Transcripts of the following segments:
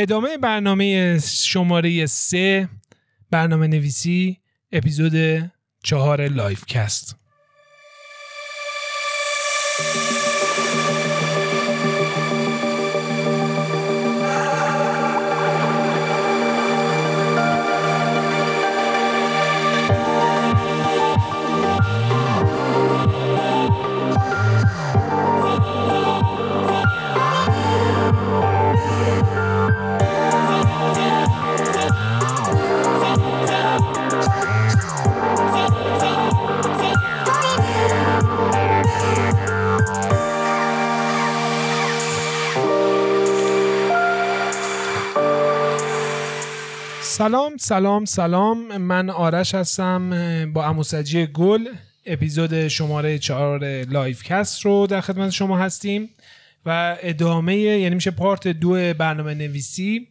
ادامه برنامه شماره سه برنامه نویسی اپیزود چهار LifeCast سلام سلام سلام. من آرش هستم با اموسجی گل. اپیزود شماره چهار LifeCast رو در خدمت شما هستیم و ادامه یعنی میشه part دو برنامه نویسی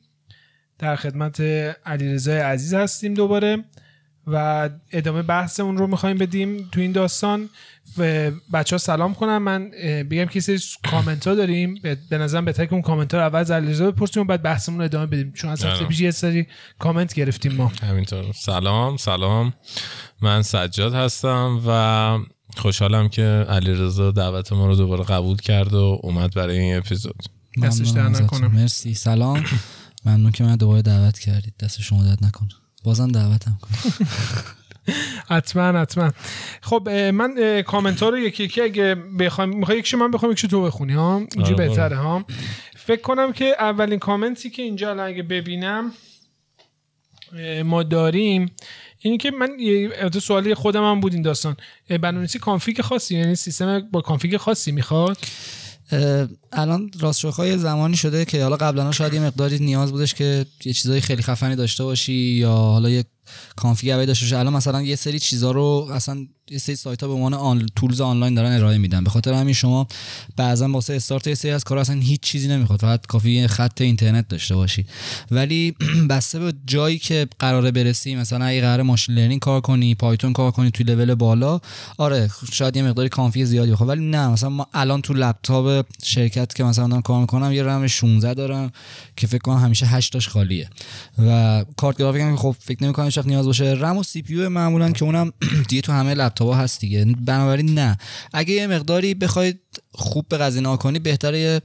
در خدمت علیرضا عزیز هستیم دوباره. و ادامه بحثمون رو می‌خوایم بدیم تو این داستان. و بچه ها سلام کنم من بگم که سری کامنت ها داریم. به نظرم بهتر که اون کامنت ها رو اول از علیرضا بپرسیم و بعد بحثمون رو ادامه بدیم. چون از هفته پیش یه سری کامنت گرفتیم ما. همینطور. سلام سلام. من سجاد هستم و خوشحالم که علیرضا دعوت ما رو دوباره قبول کرد و اومد برای این اپیزود. دستش در نکنم مرسی. سلام. ممنون که من دوباره دعوت کردید. دست شما درد نکنه. بازم دعوتم کن حتما حتما. خب من کامنت ها رو یکی یکی اگه بخوام می‌خوای یکشو من بخوام یکشو تو بخونی ها؟ اینجا آره، بهتره ها؟ فکر کنم که اولین کامنتی که اینجا الان اگه ببینم ما داریم اینی که من یه سوالی خودم هم بود این داستان. برنامه‌نویسی config خاصی یعنی سیستم با config خاصی می‌خواد؟ الان راستشو بخوای زمانی شده که حالا قبلا شاید یه مقداری نیاز بودش که یه چیزای خیلی خفنی داشته باشی یا حالا یه config داشته باشی. الان مثلا یه سری چیزا رو اصلا یه سری سایت ها به عنوان آن... tools آنلاین دارن ارائه میدن. به خاطر همین شما بعضا واسه استارت یه سری از کار اصلا هیچ چیزی نمی‌خواد. فقط کافیه خط اینترنت داشته باشی. ولی بسته به جایی که قراره برسی مثلا اگه قراره machine learning کار کنی Python کار کنی توی لول بالا آره شاید یه مقداری config زیادی بخواد ولی نه مثلا ما الان تو لپتاپ شرکت که مثلا دارم کار می‌کنم یه رم 16 دارم که فکر کنم همیشه 8 تاش خالیه. و کارت گرافیک هم خب فکر نمی‌کنم هیچ نیاز باشه. رم و CPU معمولا که اونم دیگه تو همه لپتاپ هست دیگه. بنابراین نه. اگه یه مقداری بخواید خوب به قضیه کنی بهتره یه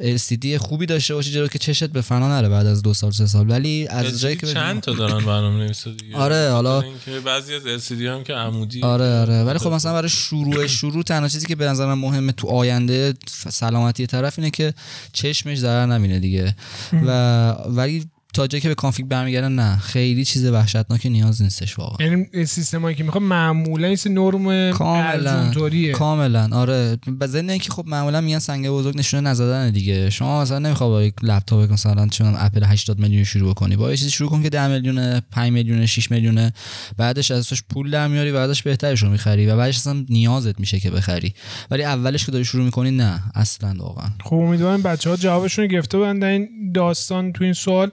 LCD خوبی داشته باشی جلو که چشت به فنا نره بعد از دو سال سه سال. ولی از جایی که چند تا دارن برنامه نویسا دیگه؟ آره حالا بعضی از LCD هم که عمودی آره آره. ولی خب مثلا برای شروع شروع تنها چیزی که به نظر من مهمه تو آینده سلامتی طرف اینه که چشمش ضرر نمینه دیگه. و ولی تا جایی که به کانفیگ برمیگردن نه. خیلی چیز وحشتناکی نیاز نیستش واقعا. یعنی سیستمایی که می‌خواد معمولا این نرم کاملا. کاملا. آره. بزن اینکه خب معمولا میان سنگ بزرگ نشونه نزدن دیگه. شما مثلا نمی‌خواد با یک لپتاپ مثلا چون اپل 80 میلیون شروع کنی. با یه چیزی شروع کن که 10 میلیون 5 میلیون 6 میلیون بعدش ازش پول در میاری بعدش بهترش رو می‌خری و بعدش اصلا نیازت میشه که بخری. ولی اولش که داری شروع می‌کنی نه. اصلا واقعا. خب امیدوارم بچه‌ها جوابشون گرفته بودن این داستان تو این سوال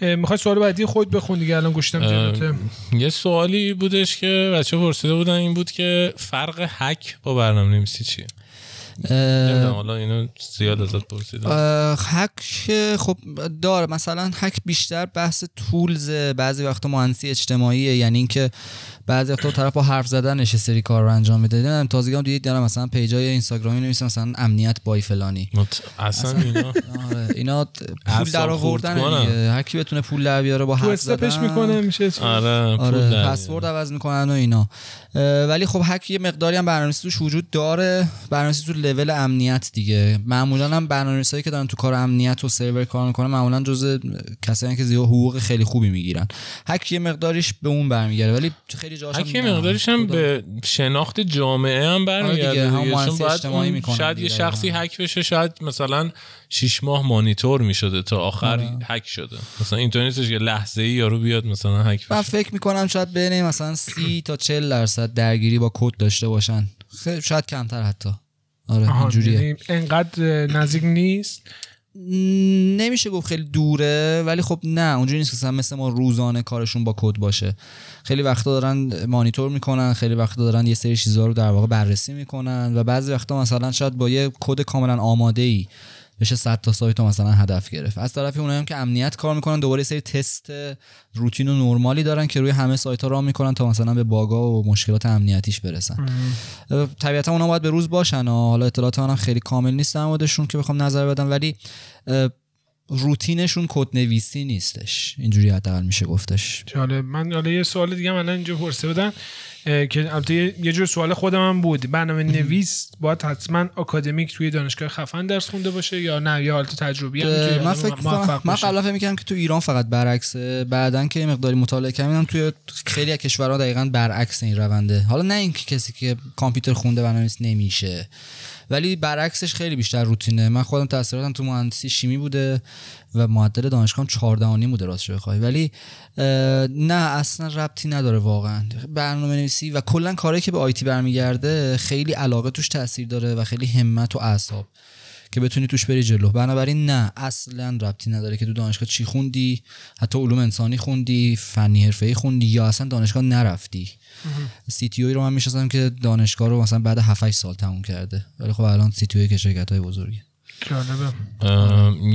می‌خوای سوال بعدی خود بخون دیگه الان گوشتم یه سوالی بودش که بچه پرسیده بودن این بود که فرق هک با برنامه نویسی چیه حالا اینو زیاد ازت پرسیدم. هک خب داره مثلا هک بیشتر بحث تولز بعضی وقتا مهندسی اجتماعیه یعنی اینکه بعضی وقتا طرف با حرف زدنش سری کار رو انجام میده. دیدم تازگی هم دیدید دارم مثلا پیجای اینستاگرامی نمیسن مثلا امنیت بای فلانی. مت... اصلا اینا آره اینا پول در آوردن هر کی بتونه پول در بیاره با حرف زدن می‌کنه میشه آره آره پسورد عوض می‌کنن و اینا. ولی خب هک یه مقداری هم برنامه‌نویسی توش وجود داره برنامه‌نویسی تو لول امنیت دیگه. معمولا هم برنامه‌نویسایی که دارن تو کار امنیت و سرور کار می‌کنن معمولا جزء کسایی که زیاد حقوق خیلی خوبی می‌گیرن. هک یه مقداریش به اون برمیگره ولی خیلی جاش هک یه مقداریش هم به شناخت جامعه هم برمیگرده آره شاید یه شخصی هک بشه شاید مثلا شیش ماه مانیتور می‌شده تا آخر آره. هک شده. مثلا اینطوری نیستش که لحظه ای یارو بیاد مثلا هک بشه. من فکر می‌کنم شاید بین مثلا 30 تا 40 درصد درگیری با کد داشته باشن. خیلی شاید کمتر حتی. آره اینجوریه. یعنی انقدر نزدیک نیست؟ نمیشه گفت خیلی دوره ولی خب نه اونجوری نیست مثلا مثل ما روزانه کارشون با کد باشه. خیلی وقتا دارن مانیتور می‌کنن خیلی وقتا دارن یه سری چیزها رو در واقع بررسی می‌کنن و بعضی وقتا مثلا شاید با یه کد کاملا آماده ای بشه 100 تا سایت رو مثلا هدف گرفت. از طرفی اونایی هم که امنیت کار می‌کنن دوباره سری تست روتین و نرمالی دارن که روی همه سایت ها راه می‌کنن تا مثلا به باگا و مشکلات امنیتیش برسن. طبیعتا اونا باید به روز باشن و حالا اطلاعات منم خیلی کامل نیست در موردشون که بخوام نظر بدم. ولی روتینشون کد نویسی نیستش. اینجوری حداقل میشه گفتش. جالب. من حالا یه سوال دیگه من اینجا پرسه بودن که البته یه جور سوال خودم هم بود. برنامه نویس باید حتما اکادمیک توی دانشگاه خفن درس خونده باشه یا نه؟ یا حالت تجربی هم من فکر من قبلا فکر می‌کردم که تو ایران فقط برعکسه. بعدن که مقداری مطالعه کردم توی خیلی از کشورها دقیقا برعکس این رونده حالا نه اینکه کسی که کامپیوتر خونده برنامه‌نویس نمیشه. ولی برعکسش خیلی بیشتر روتینه. من خودم تاثیراتم تو مهندسی شیمی بوده و معدل دانشگاه 14 بوده راست شو خواهی ولی نه اصلا ربطی نداره واقعا. برنامه نویسی و کلا کاری که به آیتی برمیگرده خیلی علاقه توش تاثیر داره و خیلی همت و اعصاب که بتونی توش بری جلو. بنابراین نه اصلا ربطی نداره که تو دانشگاه چی خوندی حتی علوم انسانی خوندی فنی حرفه‌ای خوندی یا اصلا دانشگاه نرفتی. CTO رو من می‌شناسم که دانشگاه رو مثلا بعد 7 سال تموم کرده. ولی خب الان CTO که شرکت های بزرگی. جالبه.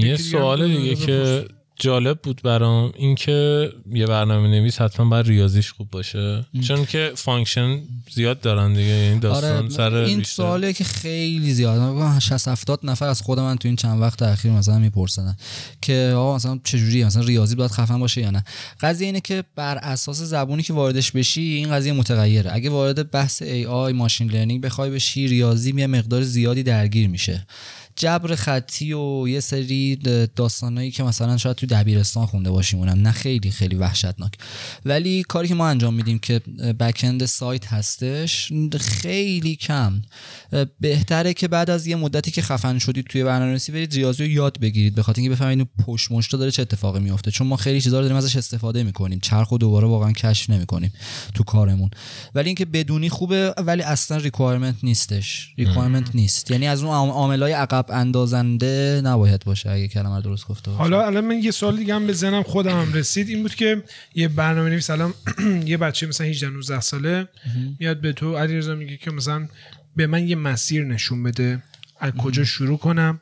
یه سوال دیگه که جالب بود برام اینکه یه برنامه نویس حتما باید ریاضیش خوب باشه. چون که function زیاد دارن دیگه این داستان آره سر این سوالیه که خیلی زیاد. 60 70 نفر از خود من تو این چند وقت اخیر مثلا می‌پرسن که آقا مثلا چجوری مثلا ریاضی باید خفن باشه یا نه؟ قضیه اینه که بر اساس زبونی که واردش بشی این قضیه متغیره. اگه وارد بحث ای آی ماشین لرنینگ بخوای بشی ریاضی یه مقدار زیادی درگیر میشه. جبر خطی و یه سری داستانایی که مثلا شاید تو دبیرستان خونده باشیم اونم. نه خیلی خیلی وحشتناک. ولی کاری که ما انجام میدیم که backend سایت هستش خیلی کم. بهتره که بعد از یه مدتی که خفن شدید توی برنامه‌نویسی برید ریاضی رو یاد بگیرید. به خاطر اینکه بفهمید پشت مشتا داره چه اتفاقی میفته چون ما خیلی چیزا رو داریم ازش استفاده می‌کنیم. چرخ و دوباره واقعا کشف نمی‌کنیم تو کارمون. ولی اینکه بدونی خوبه ولی اصلا requirement نیستش. requirement نیست. یعنی از اون عاملای عقب عقب اندازنده نباید باشه اگه کلمه درست گفته باشه. حالا الان من یه سوال دیگه هم به ذهنم خودم هم رسید. این بود که یه برنامه نویس الان یه بچه مثلا 18 19 ساله میاد به تو علیرضا میگه که مثلا به من یه مسیر نشون بده. از کجا شروع کنم؟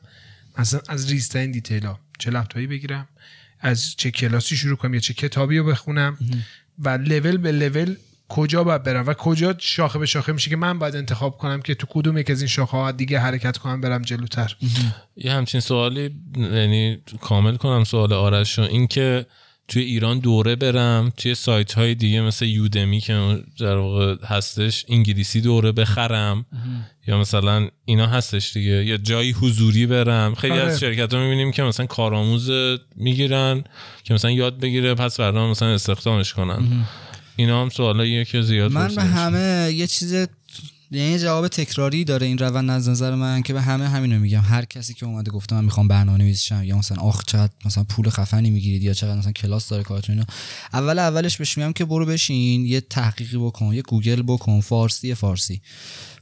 مثلا از ریزترین دیتیلا چه لپتاپی بگیرم؟ از چه کلاسی شروع کنم یا چه کتابی رو بخونم؟ و لول به لول کجا باید برم و کجا شاخه به شاخه میشه که من باید انتخاب کنم که تو کدوم یک از این شاخه ها دیگه حرکت کنم برم جلوتر. یه همچین سوالی یعنی کامل کنم سوال آرش این که توی ایران دوره برم توی سایت های دیگه مثل یودمی که در واقع هستش انگلیسی دوره بخرم. یا مثلا اینا هستش دیگه. یا جایی حضوری برم. خیلی از آره. شرکت ها می‌بینیم که مثلا کارآموز می‌گیرن که مثلا یاد بگیره پس فردا مثلا استخدامش کنن. اینا هم سوالاییه که زیاد من به همه یه چیز یعنی جواب تکراری داره این روند از نظر من که به همه همینو میگم. هر کسی که اومده گفته من می‌خوام برنامه نویسشم یا مثلا آخ چقدر مثلا پول خفنی می‌گیرید یا چقدر مثلا کلاس داره کارتون اینا اول اولش بهش میگم که برو بشین یه تحقیقی بکن یه گوگل بکن فارسی فارسی.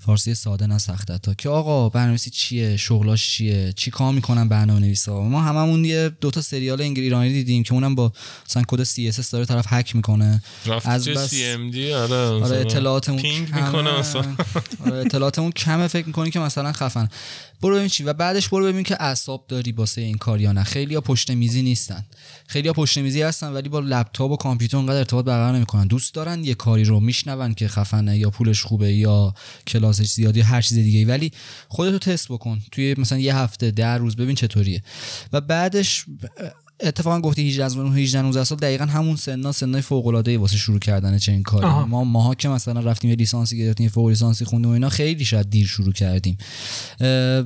فارسی ساده نه سخته تا که آقا برنامه‌نویسی چیه؟ شغلاش چیه؟ چی کار می‌کنن برنامه‌نویسا؟ ما هممون یه دو تا سریال انگلیسی ایرانی دیدیم که اونم با مثلا کد CSS داره طرف هک می‌کنه. از بس CMD آره آره اطلاعاتمون می‌کنه آره اطلاعاتمون کمه فکر می‌کنی که مثلا خفن. برو ببین چی. و بعدش برو ببین که اعصاب داری واسه این کار یا نه. خیلی ها پشت میزی نیستن. خیلی ها پشت میزی هستن ولی با لپتاپ و کامپیوتر اونقدر ارتباط برقرار نمی‌کنن. دوست دارن یه کاری رو میشنون که خفنه یا پولش خوبه یا کلاسش زیادی هر چیز دیگه ولی خودتو تست بکن. توی مثلا یه هفته ده روز ببین چطوریه. و بعدش اتفاقا گفتی 18 از 18 19 سال دقیقا همون سنا سنای فوق العاده ای واسه شروع کردن چنین کاری ما ماها که مثلا رفتیم یه لیسانسی گرفتیم فوق لیسانسی خوندیم و اینا خیلی شاید دیر شروع کردیم.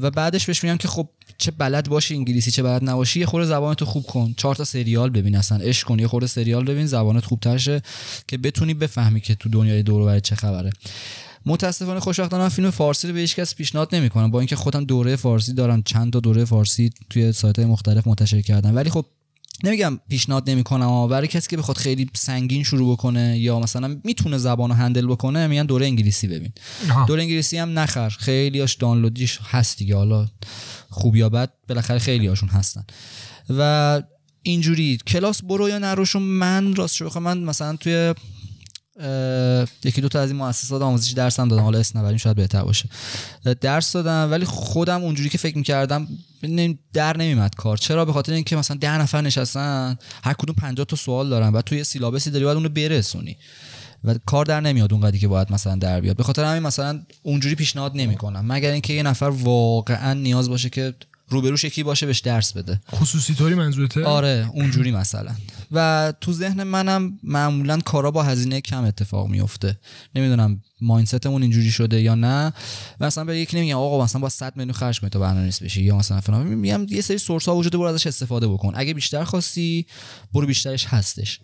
و بعدش بهش میگم که خب چه بلد باشی انگلیسی چه بلد نباشی یه خورده زبانتو خوب کن. چهار تا سریال ببین اصلا عشق کن. یه خورده سریال ببین زبانت خوب شه که بتونی بفهمی که تو دنیای دور چه خبره. متاسفانه خوشبختانه من فیلم فارسی رو به هیچ کس پیشنهاد نمی‌کنم. با اینکه خودم دوره فارسی دارم چند تا دوره فارسی توی سایت های مختلف منتشر کردم. ولی خب نمیگم پیشنهاد نمی‌کنم اما برای کسی که بخواد خیلی سنگین شروع بکنه یا مثلا می‌تونه زبان رو هندل بکنه میگن دوره انگلیسی ببین. دوره انگلیسی هم نخر. خیلیاش دانلودیش هست دیگه. حالا خوب یا بد بالاخره خیلی هاشون هستن. و اینجوری. کلاس برو یا نروشون من راست شو من مثلا توی یکی دو تا از این مؤسسات آموزشی درس هم دادم حالا اسم نبریم شاید بهتر باشه. درس دادم ولی خودم اونجوری که فکر می‌کردم در نمیمد کار. چرا؟ به خاطر اینکه مثلا ده نفر نشستن هر کدوم 50 تا سوال دارن و توی سیلابسی داری باید اونو برسونی. و کار در نمیاد اونقدری که باید مثلا در بیاد. به خاطر همین مثلا اونجوری پیشنهاد نمی‌کنم. مگر اینکه یه نفر واقعا نیاز باشه که روبروش یکی باشه بهش درس بده. خصوصی طوری منظورته؟ آره اونجوری مثلا. و تو ذهن منم معمولا کارا با هزینه کم اتفاق میفته نمی‌دونم مایندستمون اینجوری شده یا نه؟ مثلا به یکی نمیگم آقا مثلا با 100 میلیون خرج کنی تا برنامه‌نویس بشی یا مثلا فلان. میگم یه سری سورس ها وجوده برو ازش استفاده بکن. اگه بیشتر خواستی برو بیشترش هستش.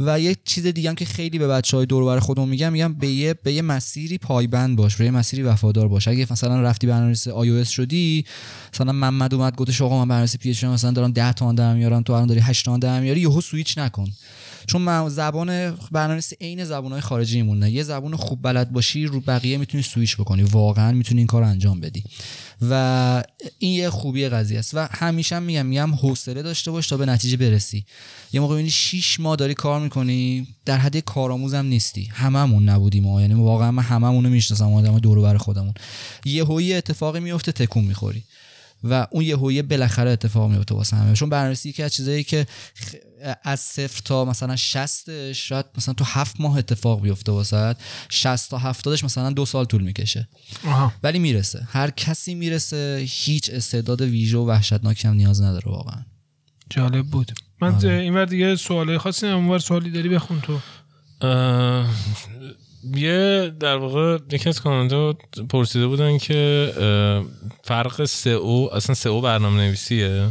و یه چیز دیگه هم که خیلی به بچه های دور و بر خودمون میگم میگم به یه به یه مسیری پایبند باش به یه مسیری وفادار باش. اگه مثلا رفتی برنامه‌نویس iOS شدی مثلا محمد اومد گفتش آقا من برنامه‌نویس PHP مثلا دارم 10 تومن در میارم تو الان داری 8 تومن در میاری یهو سویچ نکن. چون من زبان برنامه‌نویسی عین زبان‌های خارجی می‌مونه یه زبان خوب بلد باشی رو بقیه می‌تونی سویچ بکنی. واقعا می‌تونی این کار انجام بدی. و این یه خوبی قضیه است. و همیشه هم میگم میگم حوصله داشته باش تا به نتیجه برسی. یه موقع ببینی 6 ماه داری کار می‌کنی در حد کارآموزم نیستی. هممون نبودیم ما یعنی واقعا من هممون رو می‌شناسم آدم دور بر خودمون. یهویی اتفاقی میفته تکون می‌خوری. و اون یهویی بالاخره اتفاق میفته واسه همه. چون برنامه‌نویسی که از چیزایی که از صفر تا مثلا 60 شاید مثلا تو هفت ماه اتفاق بیفته واسه 60 تا 70 مثلا دو سال طول می‌کشه. آها. ولی می‌رسه. هر کسی می‌رسه هیچ استعداد ویژه و وحشتناکی هم نیاز نداره واقعا. جالب بود. من آره. اینور دیگه سوالای خاصی اونور سوالی داری بخون تو. یه در واقع یکی از کامنت پرسیده بودن که فرق سئو اصلا سئو برنامه نویسیه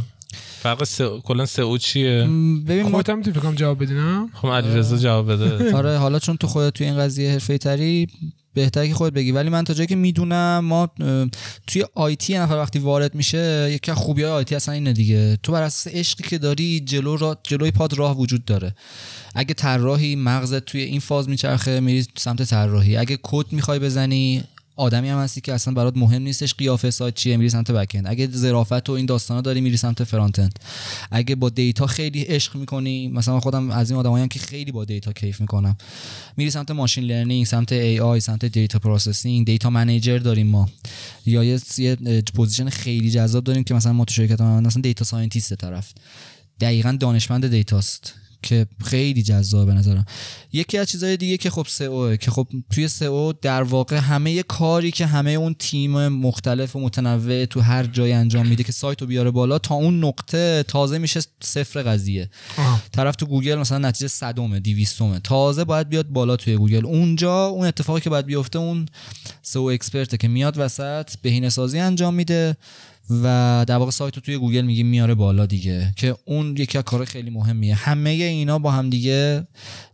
فرق سئو کلا سئو چیه؟ ببین خودت هم می‌تونی فکرم جواب بدی نه؟ خب علیرضا جواب بده. آره حالا چون تو خودت توی این قضیه حرفه تری بهتره که خودت بگی. ولی من تا جایی که می‌دونم ما توی IT یه نفر وقتی وارد میشه یکی از خوبی های IT اصلا اینه دیگه. تو بر اساس عشقی که داری جلو راه جلوی پات راه وجود داره. اگه طراحی مغزت توی این فاز میچرخه میری سمت طراحی. اگه کد می‌خوای بزنی آدمی هم هستی که اصلا برات مهم نیستش قیافه سایت چیه میری سمت back end اگه ظرافت و این داستانا داری میری سمت front end اگه با data خیلی عشق می‌کنی مثلا خودم از این آدمایی که خیلی با data کیف می‌کنم. میری سمت machine learning سمت AI سمت data processing data manager داریم ما. یا یه یه position خیلی جذاب داریم که مثلا ما تو شرکت ما مثلا data scientist طرف. دقیقا دانشمند data ست که خیلی جذاب به نظرم. یکی از چیزهای دیگه که خب SEO که خب توی SEO در واقع همه کاری که همه اون تیم مختلف و متنوع تو هر جای انجام میده که سایت رو بیاره بالا تا اون نقطه تازه میشه صفر قضیه. آها. طرف تو گوگل مثلا نتیجه صدومه دیویستومه تازه باید بیاد بالا توی گوگل. اونجا اون اتفاقی که باید بیفته اون سئو expert ه که میاد وسط بهینه سازی انجام میده. و در واقع سایت رو توی گوگل میگیم میاره بالا دیگه که اون یکی از کار خیلی مهمیه همه اینا با هم دیگه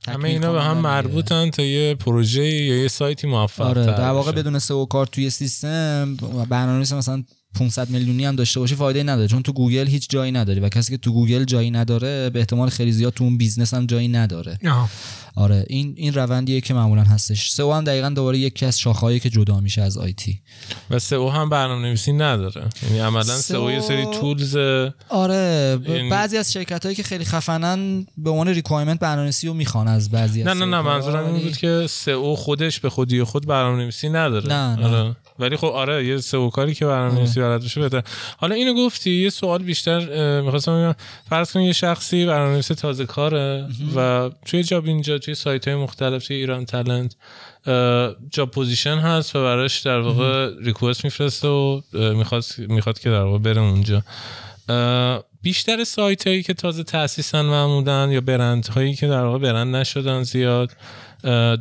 همه اینا به هم مربوطن تا یه پروژه یا یه سایتی موفق آره در واقع. بدون سئو کار توی سیستم برنامه‌نویس مثلا 500 میلیونی هم داشته باشی فایده نداره چون تو گوگل هیچ جایی نداری و کسی که تو گوگل جایی نداره به احتمال خیلی زیاد تو اون business هم جایی نداره آها. آره این این روندیه که معمولا هستش سئو هم دقیقا دوباره یکی از شاخه‌ای که جدا میشه از IT و سئو هم برنامه نویسی نداره یعنی عملا سئو یه سری tools آره ب- یعنی- بعضی از شرکت هایی که خیلی خفنن به عنوان requirement برنامه‌نویسی رو می‌خوان از بعضی از نه نه نه منظورم این بود که سئو خودش به خودی خود برنامه نویسی نداره نه، نه. آره. ولی خب آره یه سئو کاری که برنامه نویسی بلد باشه بهتر حالا اینو گفتی یه سوال بیشتر می‌خواستم بگم فرض کن یه شخصی برنامه نویس تازه کاره و توی جابینجا توی سایت های مختلف توی ایران تلنت job position هست و براش در واقع request میفرسته و می‌خواد می‌خواد که در واقع بره اونجا. بیشتر سایت هایی که تازه تاسیسن معمولا یا برند هایی که در واقع برند نشدن زیاد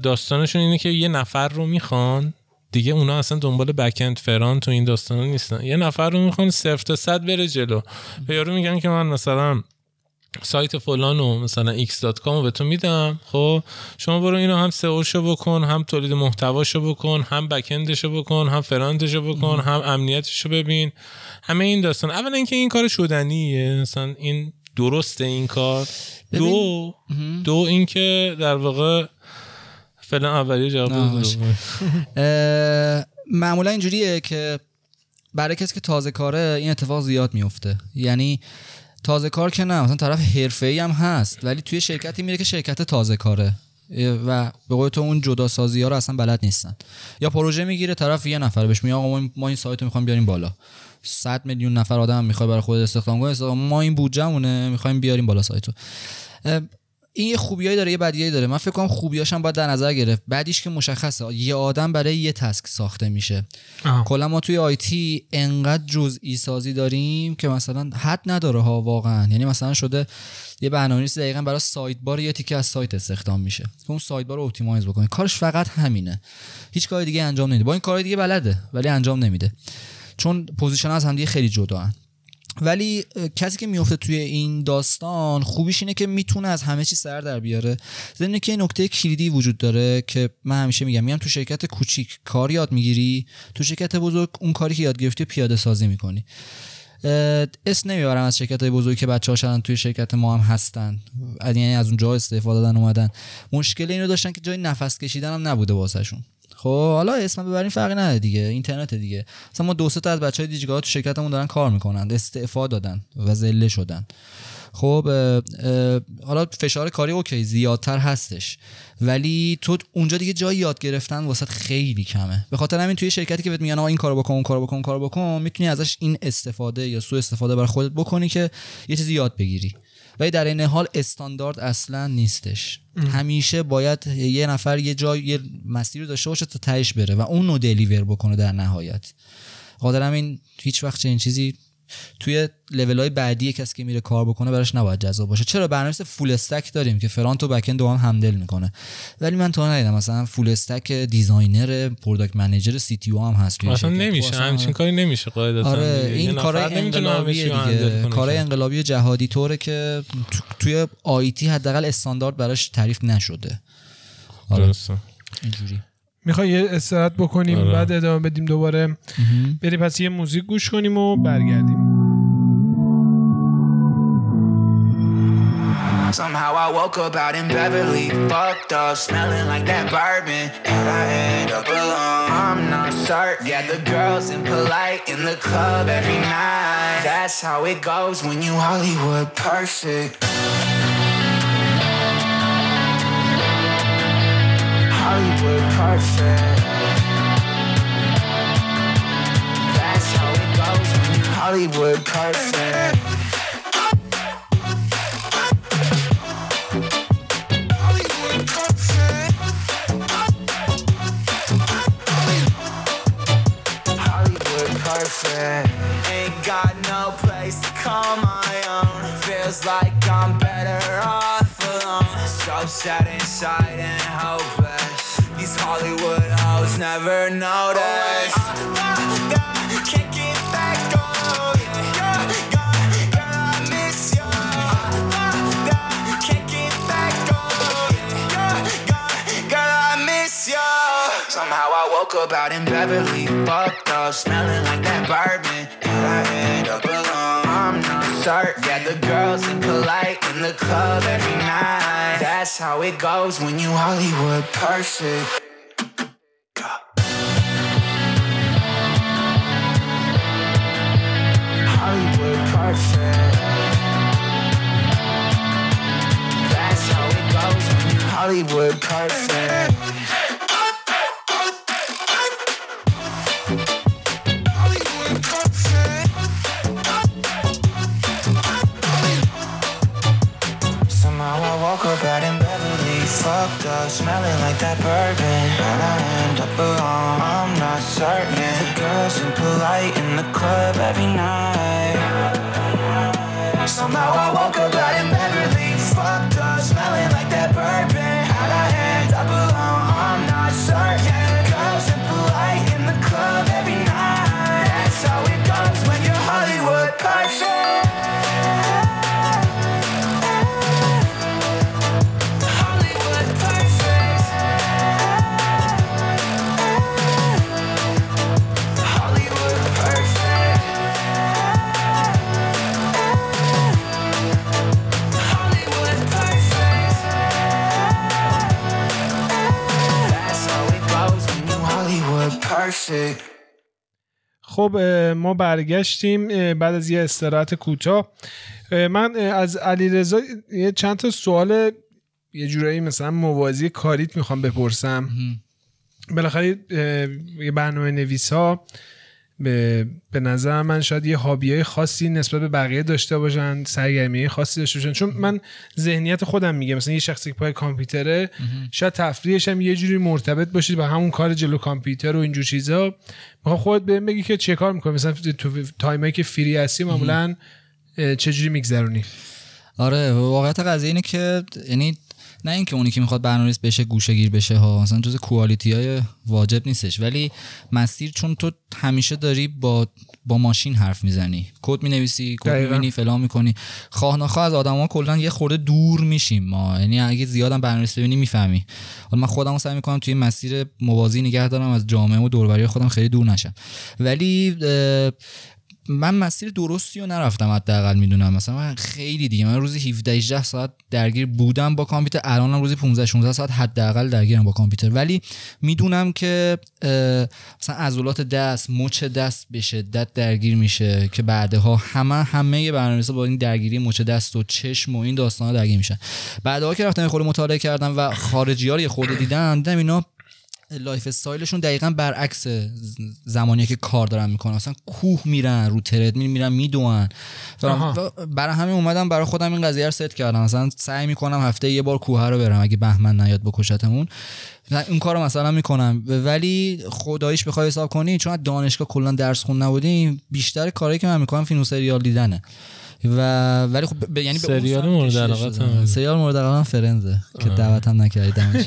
داستانشون اینه که یه نفر رو می‌خوان دیگه اونا اصلا دنبال backend front و این داستانا نیستن. یه نفر رو می‌خوان صفر تا صد بره جلو. به یارو میگن که من مثلا سایت فلان و مثلا x.com رو به تو میدم خب؟ شما برو اینو هم سئوشو بکن هم تولید محتواشو بکن هم بکندشو بکن هم فرانتشو بکن هم امنیتشو ببین. همه این داستان. اولا اینکه این کار شدنیه. مثلا این درسته این کار. دو دو اینکه در واقع فعلا اولیه جواب معمولا اینجوریه که برای کسی که تازه کاره این اتفاق زیاد میفته. یعنی تازه کار که نه مثلا طرف حرفه هم هست ولی توی شرکتی میره که شرکت تازه کاره. و به قول تو اون جدا سازی ها رو اصلا بلد نیستن. یا پروژه می‌گیره طرف یه نفر بهش میگه آقا ما این سایت رو می‌خوایم بیاریم بالا. 100 میلیون نفر آدم می‌خوای برای خود استخدام کنی ما این بودجهمونه می‌خوایم بیاریم بالا سایت رو این یه خوبیایی داره یه بدیایی داره. من فکر کنم خوبیاش هم باید در نظر گرفت. بعدیش که مشخصه یه آدم برای یه تسک ساخته میشه. کلا ما توی IT انقدر جزئی سازی داریم که مثلا حد نداره ها واقعا. یعنی مثلا شده یه برنامه‌نویس دقیقا برای sidebar یه تیکه از سایت استخدام میشه. که اون sidebar رو optimize بکنه. کارش فقط همینه. هیچ کار دیگه انجام نمیده. با اینکه کار دیگه بلده ولی انجام نمیده. چون position از هم دیگه خیلی جدا ولی کسی که میفته توی این داستان خوبیش اینه که می‌تونه از همه چی سر در بیاره. ضمن که نکته کلیدی وجود داره که من همیشه میگم میگم تو شرکت کوچیک کار یاد می‌گیری تو شرکت بزرگ اون کاری که یاد گرفتی پیاده سازی می‌کنی. اسم نمی‌برم از شرکت های بزرگی که بچه توی شرکت ما هم هستن. یعنی از اونجا استفاده دادن اومدن. مشکل اینو داشتن که جای نفس کشیدن هم نبوده واسهشون. خب حالا اسم ببرین فرقی نداره دیگه. اینترنت دیگه. مثلا ما دو تا از بچهای دیجیگاه تو شرکتمون دارن کار می‌کنن. استعفا دادن و ذله شدن. خب حالا فشار کاری اوکی زیادتر هستش. ولی تو اونجا دیگه جای یاد گرفتن واسط خیلی کمه. به خاطر همین توی شرکتی که بهت میگن آقا این کارو بکن اون کارو بکن کارو بکن می‌تونی ازش این استفاده یا سوء استفاده برای خودت بکنی که یه چیزی یاد بگیری. ولی در این حال استاندارد اصلا نیستش. همیشه باید یه نفر یه جای یه مسیر رو داشته باشه تا تهش بره و اون رو دلیور بکنه در نهایت. قادرم این هیچ وقت این چیزی توی لول های بعدی کسی که میره کار بکنه براش نباید جذاب باشه. چرا؟ برنامه فول استک داریم که فرانت و بک اند هم همدل می‌کنه. ولی من تا ندیدم. مثلا full stack designer product manager CTO هم هست مثلا نمیشه. همچین کاری نمیشه قاعدتا. آره این کارهای انقلابی دیگه. کارهای انقلابی جهادی طوره که توی IT حداقل استاندارد براش تعریف نشده. آره. اینجوری. می‌خوای یه استراحت بکنیم آره. بعد ادامه بدیم دوباره بری پس یه موزیک گوش کنیم و برگردیم Somehow I woke up out in Beverly, fucked up, smelling like that bourbon. And I end up alone. I'm not certain. Yeah, the girls impolite in the club every night. That's how it goes when you Hollywood perfect. Hollywood perfect. That's how it goes when you Hollywood perfect. Ain't got no place to call my own. Feels like I'm better off alone. So sad inside and hopeless. These Hollywood hoes never notice. Oh, can't get. Yeah, girl, girl, I miss you. Can't get. Yeah, girl, girl, I miss you. Somehow I woke up out in Beverly, fucked up, smelling like that bourbon. And I end up alone. I'm not certain. Yeah, the girls in the club every night. That's how it goes when you Hollywood perfect. Hollywood perfect. That's how it goes when you Hollywood perfect. Smelling like that bourbon. And I end up alone, I'm not certain. The girls impolite in the club every night. Somehow I woke up out in Beverly, خب ما برگشتیم بعد از یه استراحت کوتاه. اه، من از علی رضا یه چند تا سوال یه جورایی مثلا موازی کاریت می‌خوام بپرسم. بالاخره یه برنامه نویس ها به, به نظر من شاید یه هابی های خاصی نسبت به بقیه داشته باشن سرگرمی خاصی داشته باشن. چون من ذهنیت خودم میگه مثلا یه شخصی که پای کامپیوتره شاید تفریحش هم یه جوری مرتبط باشید با همون کار جلو کامپیوتر و اینجور چیزا. می‌خوام خودت بهم بگی که چه کار می‌کنی؟ مثلا تو time ایی که free هستی معمولا اه، چجوری میگذرونی؟ آره واقعیت قضیه اینه که یعنی نه اینکه اونی که می‌خواد برنامه‌نویس بشه گوشه گیر بشه ها مثلا جز quality های واجب نیستش. ولی مسیر چون تو همیشه داری با با ماشین حرف می‌زنی. کد می‌نویسی کد. می‌بینی فلان می‌کنی. خواه ناخواه از آدما کلا یه خورده دور میشیم ما. یعنی اگه زیادم برنامه‌نویسی ببینی می‌فهمی. حالا من خودم سعی می‌کنم توی مسیر موازی نگه دارم از جامعه و دوربری خودم خیلی دور نشم. ولی من مسیر درستی رو نرفتم حداقل می‌دونم. مثلا من خیلی دیگه. من روزی 17 18 ساعت درگیر بودم با کامپیوتر. الانم روزی 15 16 ساعت حداقل درگیرم با کامپیوتر. ولی می‌دونم که مثلا عضلات دست مچ دست به شدت درگیر میشه که بعدها همه همه برنامه‌نویسا با این درگیری مچ دست و چشم و این داستانا درگیر میشن. بعدها که رفتم خورده مطالعه کردم و خارجی ها رو یه خورده دیدم دیدم اینا lifestyle شون دقیقا برعکس زمانی که کار دارن می‌کنن. مثلا کوه میرن رو تردمیل میرن. و برای همین اومدم برای خودم این قضیه رو ست کردم. مثلا سعی می‌کنم هفته یه بار کوه رو برم اگه بهمن نیاد بکشتمون این کارو مثلا می‌کنم. ولی خداییش بخوای حساب کنی چون دانشگاه کلا درس خون نبودیم بیشتر کاری که من می‌کنم فیلم سریال دیدنه. و ولی خب ب- یعنی به اون سریال مورد. هم. سریال مورد علاقه فرنزه که دعوتم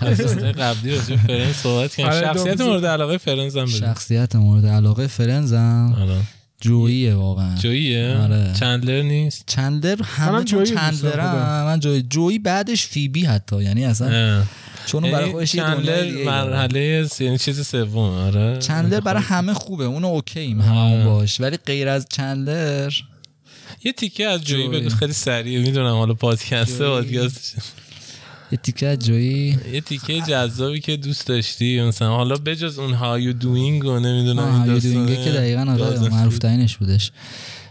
اپیزود قبلی راجع به فرنز صحبت آره، شخصیت. مورد علاقه فرنز هم بگو. شخصیت مورد علاقه فرنزم آره. جوییه واقعا جوییه آره. چندلر نیست چندلر همه چون چندلرم من جوی جویی بعدش فیبی حتی یعنی اصلا اه. چون اون برای یعنی خودش چندلر. مرحله یعنی چیز سوم آره چندلر برای همه خوبه اونو اوکی همون آره. باش ولی غیر از چندلر یه تیکه از جویی. بگو خیلی سریع می‌دونم حالا پادکست جویی. پادکست یه تیکه از جویی یه تیکه جذابی که دوست داشتی مثلا حالا بجز اون های یو دوینگ و نمی‌دونم این. دوینگه که دقیقا آره معروف. ترینش بودش.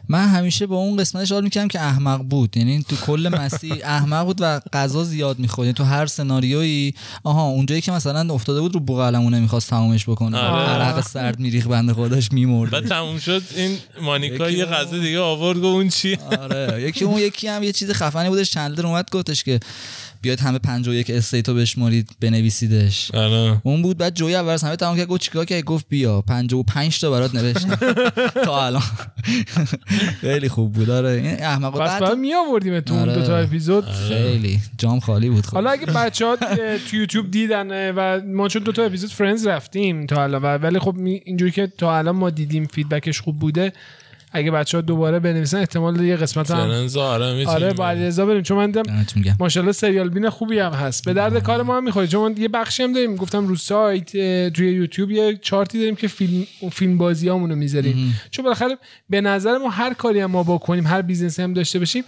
من همیشه با اون قسمتش حال می‌کردم که احمق بود. یعنی تو کل مسیر احمق بود و غذا زیاد می‌خورد. یعنی تو هر سناریویی آها اونجایی که مثلا افتاده بود رو بوقلمونه می‌خواست تمامش بکنه. آره. عرق سرد میریخ بنده خودش میمرد. بعد تموم شد این مانیکا یه غذا دیگه آورد گفت اون چی آره یکی اون یکی هم یه چیز خفنی بودش. چندلر اومد گفتش که بیاید همه 51 استیتو بشمارید بنویسیدش. آره. اون بود بعد جوی اول همه تمام کرد گفت چیکار کرد گفت بیا. 55 تا برات نوشتم. تا الان. خیلی خوب بود. آره این احمق پس بعد باید می آوردیم تو اون آره. دو تا اپیزود خیلی. جام خالی بود خب. حالا اگه بچه ها تو یوتیوب دیدن و ما چون دو تا اپیزود فرندز رفتیم تا الان و ولی خب اینجوری که تا الان ما دیدیم فیدبکش خوب بوده اگه بچه ها دوباره بنویسن احتمال یه قسمت هم آره آره با علیرضا بریم. چون من دیدم ماشاءالله سریال بین خوبی هم هست. به درد کار ما هم می‌خوره. چون من یه بخشی هم داریم. گفتم رو سایت توی یوتیوب یه چارتی داریم که فیلم فیلم بازی رو می‌ذاریم چون بالاخره به نظر ما هر کاری هم ما بکنیم هر business ی هم داشته باشیم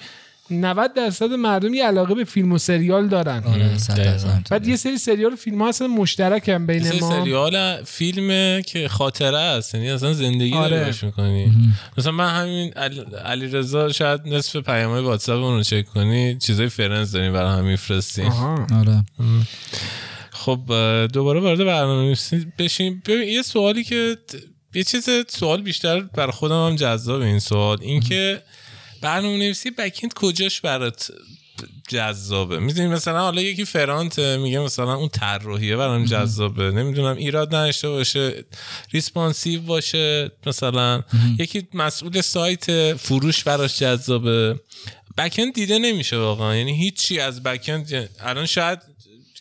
90 درصد مردم یه علاقه به فیلم و سریال دارن. آره. درصد. بعد یه سری سریال و فیلم ها اصلا مشترک هم بین ما. سریال فیلم که خاطره است یعنی اصلا زندگی آره. داری باش می‌کنی. مثلا من همین علی رضا شاید نصف پیامهای واتساپ اون رو چک کنی چیزای فرنز داریم برای هم میفرستیم. آره. خب دوباره وارد برنامه بشیم ببین یه سوالی که یه چیز سوال بیشتر برای خودم هم جذاب این سوال. این که برنامه نویسی بکیند کجاش برات جذابه؟ می‌دونی مثلا حالا یکی فرانت میگه مثلا اون طراحیه برام جذابه. نمی‌دونم ایراد نداشته باشه responsive باشه مثلا یکی مسئول سایت فروش براش جذابه. backend دیده نمیشه واقعا. یعنی هیچی از backend الان شاید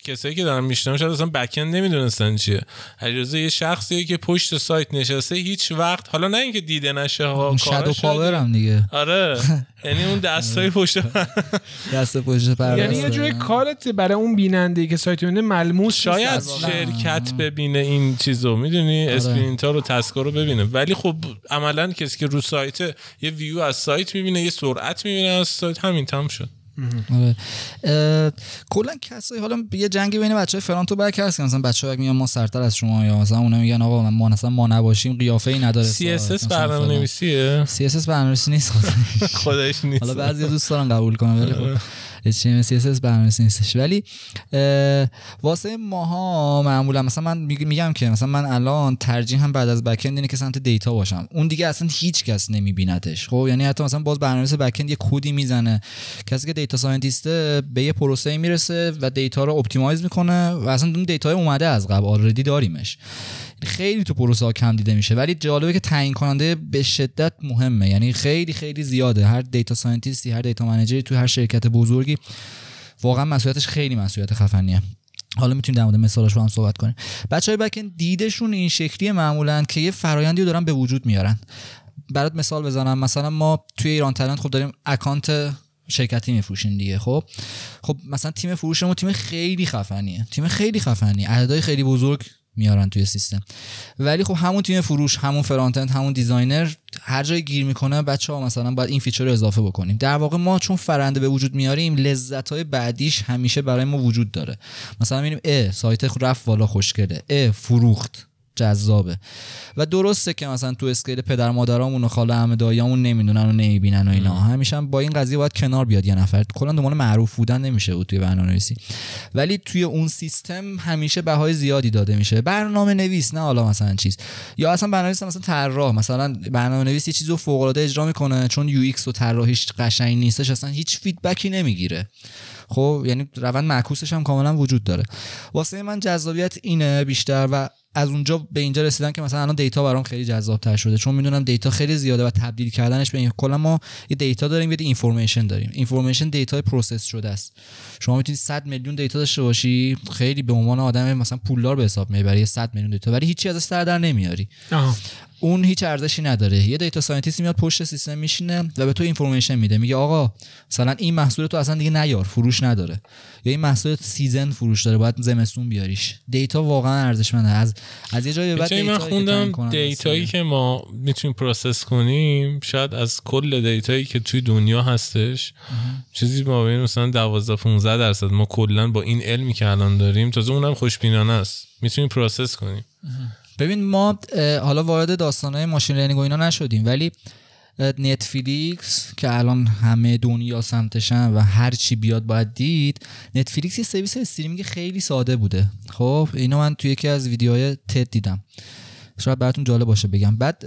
کسایی که دارن می‌شنون شاید اصلا backend نمی‌دونستن چیه. علیرضا یه شخصیه که پشت سایت نشسته هیچ وقت حالا نه اینکه دیده نشه ها shadow power هم دیگه. آره. یعنی اون دستای پشت دست پشت پرده یعنی یه جوری کارت برای اون بیننده که سایت می‌بینه ملموس شاید. شرکت ببینه این چیزو می‌دونی؟ sprint ها رو task ا رو ببینه. ولی خب عملا کسی که رو سایت یه ویو از سایت می‌بینه یه سرعت می‌بینه از سایت. همین تمام شد. آره کلا کسایی حالا یه جنگی بین بچه های front و back هست که مثلا بچه میگن ما سرتر از شما یا مثلا اونا میگن آقا ما مثلا ما نباشیم قیافه ای نداره CSS برنامه نویسیه CSS برنامه نویسی نیست. خودش نیست. حالا بعضی دوست دارن قبول کنن ولی خب. HTML CSS برنامه‌نویسی نیستش ولی واسه ماها معمولا مثلا من میگ- میگم که مثلا من الان ترجیحم بعد از backend اینه که سمت data باشم. اون دیگه اصلا هیچ کس نمیبینتش خب یعنی حتی مثلا باز برنامه‌نویس backend یه کدی می‌زنه. کسی که data scientist ه به یه پروسه می‌رسه و data رو optimize می‌کنه و اصلا اون data اومده از قبل already داریمش. خیلی تو پروسه کم دیده میشه ولی جالبه که تعیین کننده به شدت مهمه. یعنی خیلی خیلی زیاده. هر data scientist ی هر data manager ی تو هر شرکت بزرگی واقعا مسئولیتش خیلی مسئولیت خفنیه. حالا می‌تونیم در مورد مثالاش با هم صحبت کنیم. بچه های backend دیدشون این شکلیه معمولا که یه فرایندی رو دارن به وجود میارن. برات مثال بزنم. مثلا ما توی ایران تلنت خب داریم account شرکتی میفروشیم دیگه خب؟ خب مثلا تیم فروشمون تیم خیلی خفنیه. تیم خیلی خفنی عددهای خیلی بزرگ میارن توی سیستم. ولی خب همون تیم فروش همون frontend همون designer هر جای گیر می‌کنه بچه ها مثلا باید این feature رو اضافه بکنیم. در واقع ما چون فرایند به وجود میاریم لذت های بعدیش همیشه برای ما وجود داره. مثلا می‌بینیم اه سایت رفت والا خوشگله اه فروخت. جذابه. و درسته که مثلا تو scale پدر مادرامون و خاله عمه داییامون نمی‌دونن و نمی‌بینن و اینا. همیشه هم با این قضیه باید کنار بیاد یه نفر. کلا دنبال معروف بودن نمیشه بود توی برنامه‌نویسی. ولی توی اون سیستم همیشه بهای زیادی داده میشه. برنامه نویس نه حالا مثلا چیز. یا اصلا برنامه نویس مثلا طراح. مثلا برنامه نویس یه چیزی رو فوق العاده اجرا می‌کنه چون UX و طراحیش قشنگ نیستش. اصلا هیچ feedback ی نمی‌گیره. خب یعنی روند معکوسش هم کاملا وجود داره. واسه من جذابیت اینه بیشتر و از اونجا به اینجا رسیدن که مثلا الان data برام خیلی جذاب تر شده. چون می‌دونم data خیلی زیاده و تبدیل کردنش به این کلا ما یه data داریم یه information داریم. information data process شده است. شما می‌تونید 100 میلیون data داشته باشی خیلی به عنوان آدم مثلا پولدار به حساب می‌بری 100 میلیون data ولی هیچی ازش سر در نمیاری. اون هیچ ارزشی نداره. یه data scientist میاد پشت سیستم میشینه و به تو information میده. میگه آقا مثلا این محصول تو اصلا دیگه نیار فروش نداره. یا این محصول season فروش داره باید زمستون بیاریش. data واقعا ارزشمنده. از از یه جایی به بعد جایی من خوندم. data یی که ما می‌تونیم process کنیم شاید از کل data یی که توی دنیا هستش چیزی ما بین مثلا 12 15 درصد ما کلا با این علمی که الان داریم تازه اونم خوشبینانه است. می‌تونیم process کنیم. ببین ما حالا وارد داستانهای machine learning و اینا نشدیم ولی نتفلیکس که الان همه دنیا سمتشن و هر چی بیاد باید دید نتفلیکس یه سرویس streaming خیلی ساده بوده. خب اینو من توی یکی از ویدیوهای تد دیدم. شاید براتون جالب باشه بگم. بعد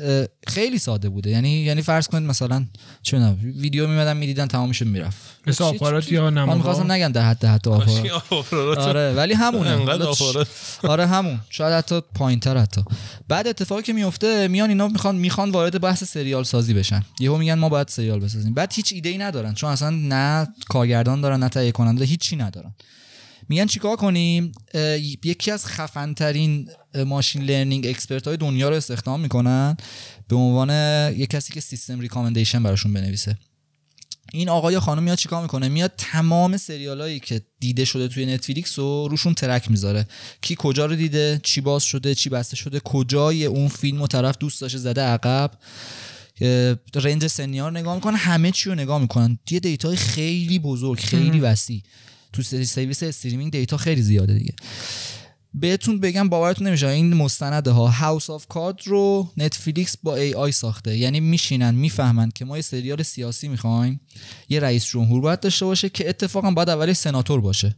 خیلی ساده بوده. یعنی یعنی فرض کنید مثلا چه می‌دونم ویدیو میمدن می‌دیدن تمامش می‌رفت. مثل آپارات یا من نماوا می‌خواستم نگم در حد حتی آپارات. آره ولی همونه. آره همون. شاید حتی پایینتر حتی. بعد اتفاقی که میفته میان اینا می‌خوان می‌خوان وارد بحث سریال سازی بشن. یهو میگن ما باید سریال بسازیم. بعد هیچ ایده ای ندارن چون اصلا نه کارگردان دارن نه تهیه کننده هیچی ندارن. میگن چیکار کنیم؟ یکی از خفنترین machine learning expert های دنیا رو استخدام می‌کنن به عنوان یک کسی که سیستم recommendation براشون بنویسه. این آقا یا خانم میاد چیکار می‌کنه؟ میاد تمام سریال هایی که دیده شده توی نتفلیکس رو روشون track می‌ذاره. کی کجا رو دیده؟ چی باز شده؟ چی بسته شده؟ کجای اون فیلم و طرف دوست داشته زده عقب؟ range سنیا رو نگاه می‌کنن همه چی رو نگاه می‌کنن. یه data ی خیلی بزرگ خیلی وسیع. تو سرویس streaming data خیلی زیاده دیگه. بهتون بگم باورتون نمیشه این مستنده ها House of Cards رو نتفلیکس با AI ساخته. یعنی میشینن می‌فهمن که ما یه سریال سیاسی می‌خوایم یه رئیس جمهور باید داشته باشه که اتفاقا باید اولش سناتور باشه.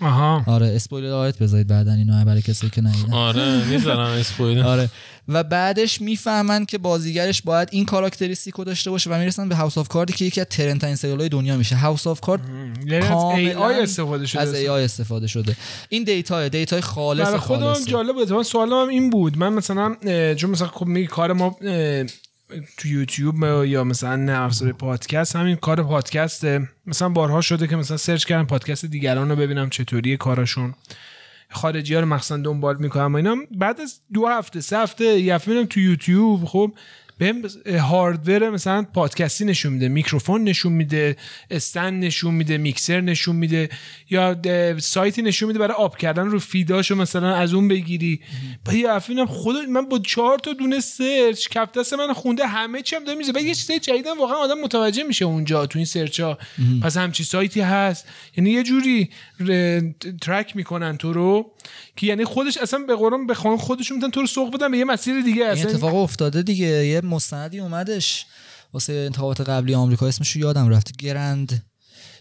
آها. آره spoiler alert بذارید بعدا اینو برای کسی که ندیدن. آره می‌ذارم اسپویلر. آره. و بعدش می‌فهمن که بازیگرش باید این characteristic رو داشته باشه و می‌رسن به House of Cards ی که یکی از trend ترین سریال‌های دنیا میشه. House of Cards از AI استفاده شده. از AI استفاده شده. این data data ی خالص برای خودم جالب بود من سوالم هم این بود. من مثلا چون مثلا خب می کار ما تو یوتیوب یا مثلا افزار پادکست همین کار پادکسته مثلا بارها شده که مثلا search کردم پادکست دیگران رو ببینم چطوری کارشون خارجی ها رو مخصوصا دنبال می‌کنم و اینا. بعد از دو هفته سه هفته میرم تو یوتیوب. خب بهم هاردور مثلا پادکستی نشون میده میکروفون نشون میده استند نشون میده میکسر نشون میده یا سایتی نشون میده برای آب کردن رو فیداشو مثلا از اون بگیری. بعد یه دیدم خدا من با چهار تا دونه سرچ کف دست من خونده همه چی هم داره میزه یه چیزای جدیدن واقعا آدم متوجه میشه اونجا تو این سرچ ها پس همچی سایتی هست. یعنی یه جوری ترک می‌کنن تو رو. که یعنی خودش اصلا به قرآن به خان خودشون می‌تونن تو رو سوق بدن به یه مسیر دیگه این اصلا اتفاق افتاده دیگه یه مستندی اومدش واسه انتخابات قبلی آمریکا اسمش رو یادم رفت گرند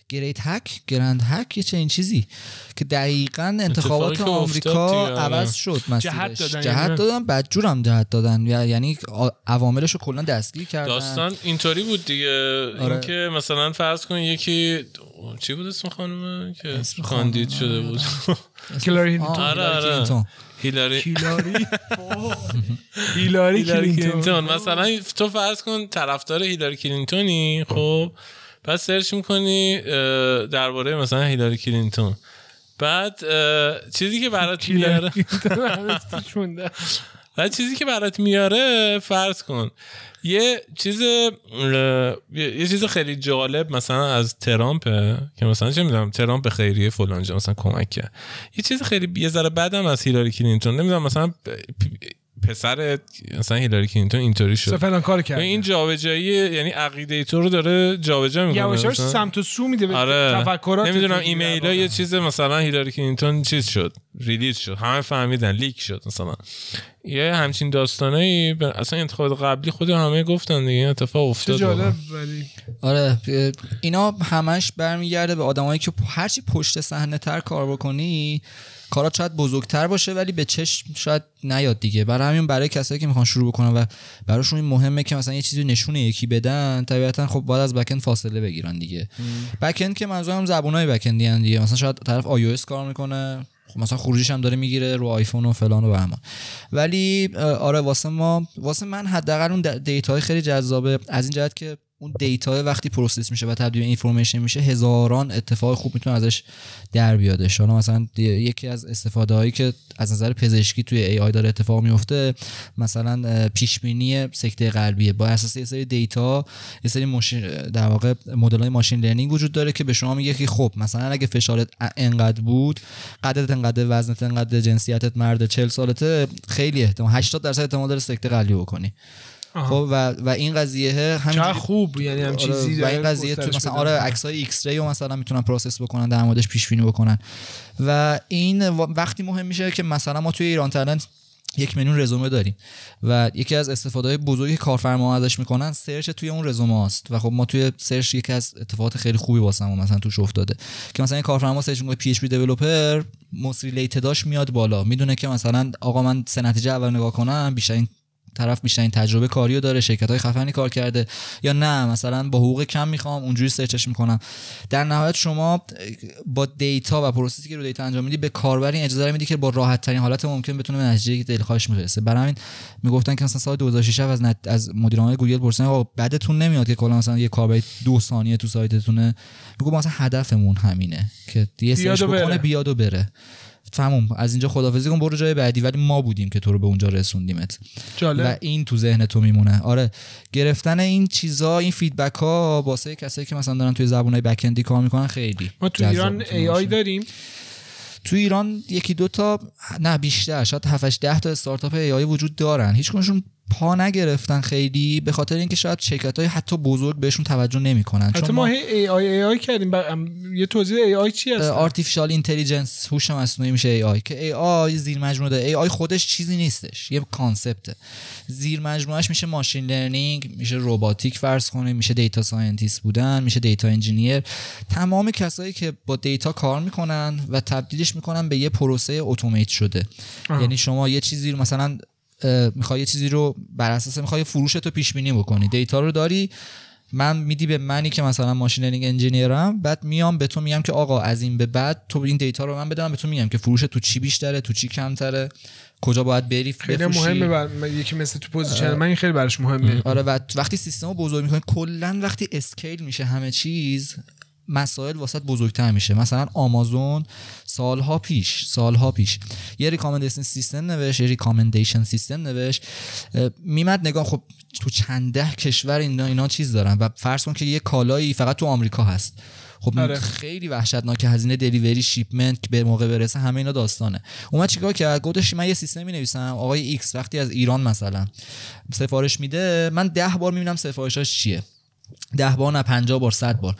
گریت هک گرند هک یه چنین چیزی که دقیقا انتخابات آمریکا. عوض شد مسیرش. جهت دادن جهت یعنی. دادن بدجورم جهت دادن یعنی عواملش رو کلا دستگیر کردن داستان اینطوری بود دیگه آره. اینکه مثلا فرض کن یکی چی بود اسم خانومه که کاندید خانم، شده بود؟ کلینتون آره هیلاری آره. کلینتون. هیلاری. هیلاری کلینتون. مثلا تو فرض کن طرفدار هیلاری کلینتونی خب؟ بعد search می‌کنی درباره مثلا هیلاری کلینتون. بعد چیزی که برات هیلاری میاره بعد چیزی که برات میاره فرض کن. یه چیز یه چیز خیلی جالب مثلا از ترامپه که مثلا چه می‌دونم ترامپ خیریه فلان مثلا کمک کرد یه چیز خیلی یه ذره بدم از هیلاری کلینتون. نمی‌دونم مثلا پسر مثلا هیلاری کلینتون اینطوری مثلا شد فلان کار این کرد جابجایی یعنی عقیده تو رو داره جابجا می‌کنه یواش. سمت و سو میده به آره تفکرات نمی‌دونم ایمیل یه. چیز مثلا هیلاری کلینتون چیز شد release شد همه فهمیدن leak شد مثلا یه همچین داستانایی ب- اصلا انتخابات قبلی خود همه گفتن دیگه این اتفاق چه افتاد جالب واقعا. ولی آره اه، اینا همش برمیگرده به آدمایی که هرچی پشت صحنه تر کار بکنی کارات شاید بزرگتر باشه ولی به چشم شاید نیاد دیگه. برای همین برای کسایی که می‌خوان شروع بکنن و براشون این مهمه که مثلا یه چیزی نشون یکی بدن طبیعتا خب باید از backend فاصله بگیرن دیگه. backend که منظورم زبونای backend ی ان دیگه. مثلا شاید طرف iOS کار می‌کنه خب مثلا خروجیش هم داره می‌گیره رو آیفون و فلان و بهمان ولی آره واسه ما واسه من حداقل اون data خیلی جذابه. از این جهت که اون data وقتی process میشه و تبدیل به information میشه هزاران اتفاق خوب می‌تونه ازش در بیادش حالا مثلا یکی از استفاده هایی که از نظر پزشکی توی AI داره اتفاق میفته مثلا پیش بینی سکته قلبیه بر اساس یه سری data یه سری ماشین در واقع مدل های machine learning وجود داره که به شما میگه که خب مثلا اگه فشارت انقدر بود قدت انقدر وزنت انقدر جنسیتت مرد 40 سالته خیلی احتمال 80 درصد احتمال داره سکته قلبی بکنی. خب و و این قضیه چقدر همینجوری خوب یعنی هم آره، چیزی و این قضیه تو مثلا آره می‌کنه. عکس های X-ray رو مثلا می‌تونن process بکنن در موردش پیش بینی بکنن. و این و- وقتی مهم میشه که مثلا ما توی ایران تلنت یک میلیون رزومه داریم و یکی از استفاده های بزرگی کارفرما ازش می‌کنن search توی اون رزومه است و خب ما توی search یکی از اتفاقات خیلی خوبی واسمون مثلا توش افتاده. که مثلا کارفرما search می‌کنه PHP developer most related اش میاد بالا. می‌دونه که مثلا آقا من سه نتیجه اول نگاه کنم بیشتر این طرف بیشترین تجربه کاریو داره شرکت های خفنی کار کرده یا نه؟ مثلا با حقوق کم می‌خوام اونجوری search ش می‌کنم. در نهایت شما با data و process ی که رو data انجام میدی به کاربر این اجازه میدی که با راحت ترین حالت ممکن بتونه به نتیجه که دلخواهش می‌رسه. برای همین می‌گفتن که مثلا سال 2006 از نت... از مدیران گوگل پرسیدن آقا بدتون نمیاد که کلا مثلا یه کاربر دو ثانیه تو سایتتونه. میگه مثلا هدفمون همینه که یه search. بکنه بیاد و بره. تموم. از اینجا خدافظی کن برو جای بعدی ولی ما بودیم که تو رو به اونجا رسوندیمت و جالب این تو ذهن تو میمونه. آره گرفتن این چیزا این feedback ها واسه کسایی که مثلا دارن توی زبونای backend ی کار می‌کنن خیلی ما تو ایران AI. داریم. تو ایران یکی دو تا نه بیشتر شاید 7 8 10 تا استارتاپ AI وجود دارن. هیچ کدومشون پا نگرفتن خیلی به خاطر اینکه شاید شرکت های حتی بزرگ بهشون توجه نمی‌کنن. حتی ما AI AI کردیم. ب- ام، یه توضیح AI چی هست؟ artificial intelligence هوش مصنوعی میشه AI که AI زیر مجموعه داره. AI خودش چیزی نیستش یه concept ه. زیر مجموعهش میشه machine learning میشه روباتیک فرض کنیم میشه data scientist بودن میشه data engineer تمام کسایی که با data کار می‌کنن و تبدیلش می‌کنن به یه پروسه اتومات شده. آها. یعنی شما یه چیزی رو مثلا می‌خوای یه چیزی رو بر اساس می‌خوای فروش تو پیش بینی بکنی. data رو داری من میدی به منی که مثلا machine learning engineer م بعد میام به تو میگم که آقا از این به بعد تو این data رو من بدم به تو میگم که فروش تو چی بیشتره تو چی کمتره کجا باید بری خیلی بفروشی. مهمه بر یکی مثل تو position من این خیلی براش مهمه. آره و وقتی سیستم رو بزرگ می‌کنی کلا وقتی scale میشه همه چیز مسائل واست بزرگتر میشه. مثلا آمازون سالها پیش سالها پیش. یه recommendation system نوشت یه recommendation system نوشت. میومد نگاه خب تو چند ده کشور اینا اینا چیز دارن و فرض کن که یه کالایی فقط تو آمریکا هست. خب آره. خیلی وحشتناک هزینه delivery shipment که به موقع برسه همه اینا داستانه. اومد چیکار کرد؟ گفتش من یه سیستمی می‌نویسم. آقای X وقتی از ایران مثلا سفارش میده من ده بار می‌بینم سفارشاش چیه. ده بار نه پنجاه بار صد بار.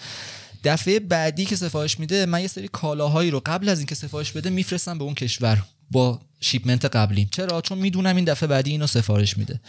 دفعه بعدی که سفارش میده من یه سری کالاهایی رو قبل از اینکه سفارش بده میفرستم به اون کشور با shipment قبلیم. چرا؟ چون می‌دونم این دفعه بعدی اینو سفارش میده.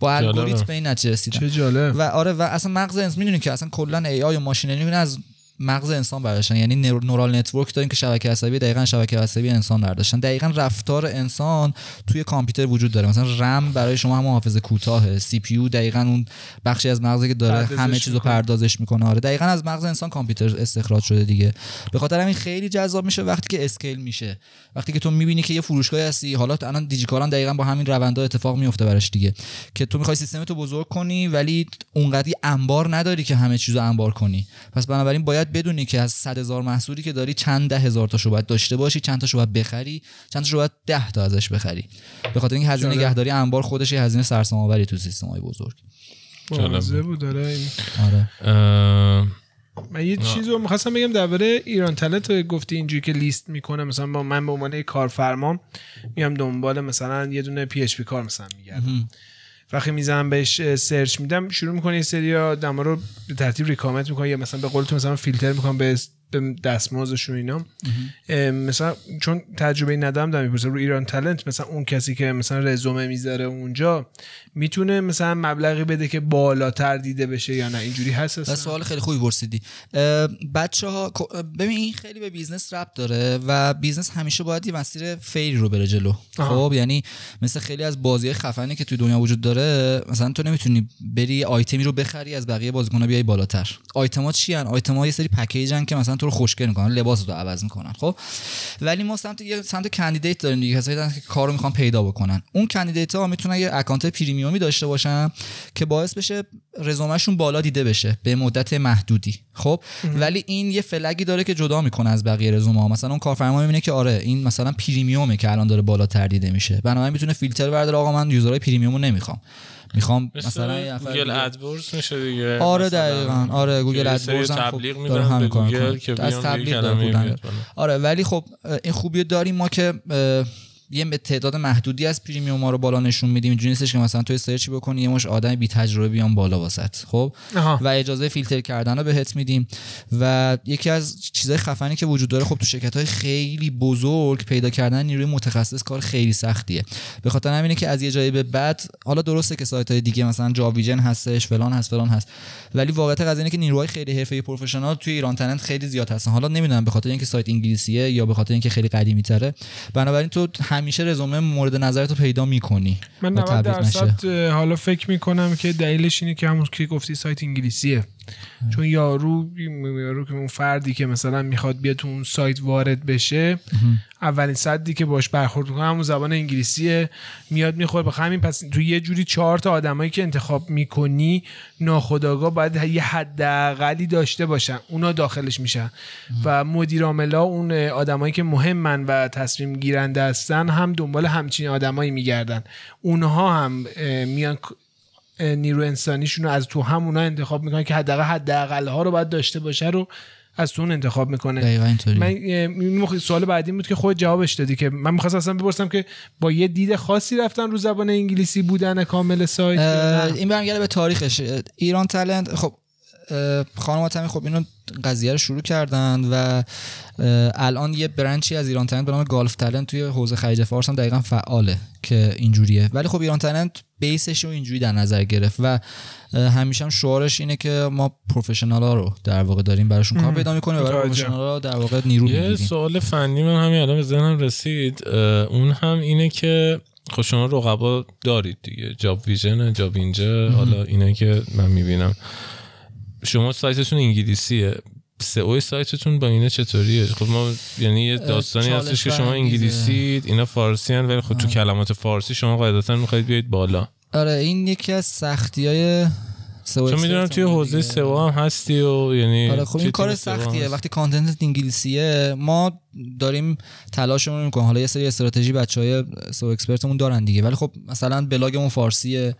با. الگوریتم به این نتیجه رسیدم. چه جالب. و آره و اصلا مغز انسان می‌دونی که اصلا کلا AI و machine learning از مغز انسان برداشتن. یعنی نور- neural network داریم که شبکه عصبی دقیقا شبکه عصبی انسان برداشتن. دقیقا رفتار انسان توی کامپیوتر وجود داره. مثلا رم برای شما هم حافظه کوتاه. CPU دقیقا اون بخشی از مغزی که داره همه چیزو. پردازش می‌کنه. آره دقیقا از مغز انسان کامپیوتر استخراج شده دیگه. به خاطر همین خیلی جذاب میشه وقتی که اسکیل میشه. وقتی که تو می‌بینی که یه فروشگاه هستی حالا تو الان دیجیکالا هم دقیقا با همین روندا اتفاق میفته براش دیگه. که تو می‌خوای سیستم تو بزرگ کنی ولی اونقدی انبار نداری که همه چیزو انبار کنی. پس بنابراین باید بدونی که از 100 هزار محصولی که داری چند ده هزار تاشو باید داشته باشی چند تاشو باید بخری چند تاشو باید 10 تا ازش بخری. به خاطر اینکه هزینه. نگهداری انبار خودش یه هزینه سرسام آوری تو سیستم های بزرگ بود. داره این آره. اه، من یه چیزی رو می‌خواستم بگم درباره ایران تلنت رو گفتی اینجوری که لیست می‌کنه مثلا با من به عنوان کارفرما میام دنبال مثلا یه دونه PHP کار مثلا میگردم. وقتی می‌زنم بهش search میدم شروع می‌کنه یه سری آدما رو به ترتیب recommend می‌کنه یا مثلا به قول تو مثلا فیلتر می‌کنم به به دستمزدشون اینا. مثلا چون تجربه ندارم دارم می‌پرسم رو ایران تلنت مثلا اون کسی که مثلا رزومه می‌ذاره اونجا می‌تونه مثلا مبلغی بده که بالاتر دیده بشه یا نه؟ اینجوری هست اصلا؟ سوال خیلی خوبی پرسیدی. بچه ها ببین این خیلی به business ربط داره و business همیشه باید یه مسیر fair ی رو بره جلو. خب یعنی مثل خیلی از بازی خفنی که توی دنیا وجود داره مثلا تو نمی‌تونی بری آیتمی رو بخری از بقیه بازیکن‌ها بیای بالاتر. آیتما چی ان آیتما یه سری پکیجن که مثلا تو رو خوشگل می‌کنن لباس رو عوض می‌کنن خب؟ ولی ما سمت یه سمت candidate داریم دیگه کسایی که کارو می‌خوان پیدا بکنن. اون candidate ها می‌تونن یه account premium ی داشته باشن که باعث بشه رزومهشون بالا دیده بشه به مدت محدودی خب؟ ولی این یه flag ی داره که جدا می‌کنه از بقیه رزومه ها مثلا اون کارفرما می‌بینه که آره این مثلا premium ه که الان داره بالاتر دیده میشه. بنابراین می‌تونه فیلتر برداره آقا من user های premium و نمی‌خوام. می‌خوام مثلا Google AdWords میشه دیگه. آره دقیقا آره Google AdWords هم تبلیغ خب داره همین کار گوگل که از تبلیغ داره. آره ولی خب این خوبی داریم ما که یه به تعداد محدودی از پریمیوم ها رو بالا نشون میدیم. اینجوری نیستش که مثلا توی سرچی بکنی یه مش آدم بی تجربه بیان بالا واسط خب. و اجازه فیلتر کردن رو بهت میدیم. و یکی از چیزهای خفنی که وجود داره خب تو شرکت های خیلی بزرگ پیدا کردن نیروی متخصص کار خیلی سختیه. به خاطر همینه که از یه جایی به بعد حالا درسته که سایت های دیگه مثلا جاویژن هستش فلان هست فلان هست ولی واقعیت قضیه اینه که نیروهای خیلی حرفه‌ای پروفشنال توی ایران تننت خیلی زیاد هستن. حالا نمی‌دونم به خاطر اینکه سایت انگلیسیه یا به خاطر اینکه خیلی قدیمی تره بنابراین تو همیشه رزومه مورد نظرتو پیدا می‌کنی. من 90 درصد حالا فکر می‌کنم که دلیلش اینه که همون که گفتی سایت انگلیسیه. چون یارو یارو که اون فردی که مثلا می‌خواد بیاد تو اون سایت وارد بشه اولین صدی که باش برخورد می‌کنه همون زبان انگلیسیه. میاد می‌خوره. به همین پس تو یه جوری چهار تا آدمایی که انتخاب می‌کنی ناخداگاه باید یه حداقلی داشته باشن. اونا داخلش میشن. و مدیر عاملا اون آدمایی که مهمن و تصمیم گیرنده هستن هم دنبال همچین آدمایی میگردن. اونها هم میان نیرو انسانیشون رو از تو همونا انتخاب می‌کنن که حداقل حداقل ها رو باید داشته باشه رو از تو اون انتخاب می‌کنه. من سوال بعدی بود که خود جوابش دادی که من می‌خواستم اصلا بپرسم که با یه دید خاصی رفتن رو زبان انگلیسی بودن کامل سایت؟ این برمیگرده به تاریخش. ایران تلنت خب اه، خانوات همین خب اینو قضیه رو شروع کردن و الان یه برنچی از ایران تلنت به نام گالف تلنت توی حوزه خلیج فارس هم دقیقا فعاله که اینجوریه. ولی خب ایران تلنت بیسش رو اینجوری در نظر گرفت و همیشه هم شعارش اینه که ما پروفشنال ها رو در واقع داریم براشون کار پیدا می‌کنیم و برای. پروفشنال ها در واقع نیرو یه سوال فنی من همین الان به ذهنم رسید. اون هم اینه که خب شما رقبا دارید دیگه. جاب ویژن جابینجا. حالا اینه که من می‌بینم. شما سایتتون انگلیسیه. سئو سایتتون با اینه چطوریه؟ خب ما یعنی یه داستانی هستش که شما. انگلیسید اینا فارسی هن ولی خب تو کلمات فارسی شما قاعدتا می‌خواید بیاید بالا. آره این یکی از سختی های چون می‌دونم توی حوزه سئو هم هستی و یعنی آره خب این کار سئو سختیه. وقتی content انگلیسیه ما داریم تلاشمون می‌کنیم. حالا یه سری استراتژی بچه های سئو expert مون دارن دیگه. ولی خب مثلا بلاگمون فارسیه.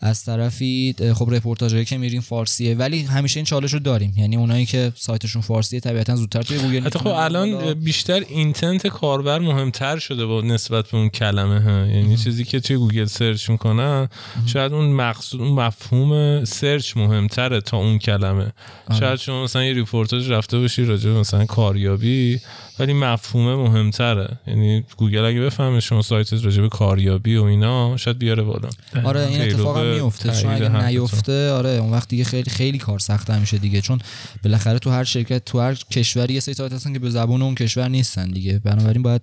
از طرفی خب رپورتاجایی که میریم فارسیه ولی همیشه این چالش رو داریم. یعنی اونایی که سایتشون فارسیه طبیعتا زودتر توی گوگل حتی خب الان. بیشتر intent کاربر مهمتر شده با نسبت به اون کلمه ها. یعنی چیزی که توی گوگل search می‌کنن شاید اون مقصود اون مفهوم search مهمتره تا اون کلمه. شاید شما مثلا یه ریپورتاج رفته باشی راجع مثلا کاریابی ولی مفهومه مهمتره یعنی گوگل اگه بفهمه شما سایتت راجع به کاریابی و اینا شاید بیاره بالا آره این اتفاق هم میفته چون اگه. نیفته آره اون وقت دیگه خیلی خیلی کار سخته میشه دیگه چون بالاخره تو هر شرکت تو هر کشوری یه سری سایت هستن که به زبون اون کشور نیستن دیگه بنابراین باید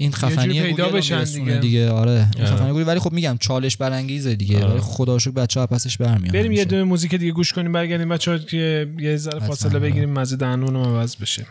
این خفنی پیدا بشن دیگه. دیگه آره این آره. خفنی گوگل ولی خب میگم چالش برانگیزه دیگه آره. ولی خدا شکر بچه‌ها پسش برمیان بریم یه. دونه موزیک دیگه گوش کنیم برگردیم بچه‌ها که یه ذره فاصله. بگیریم مزه دهنون عوض بشه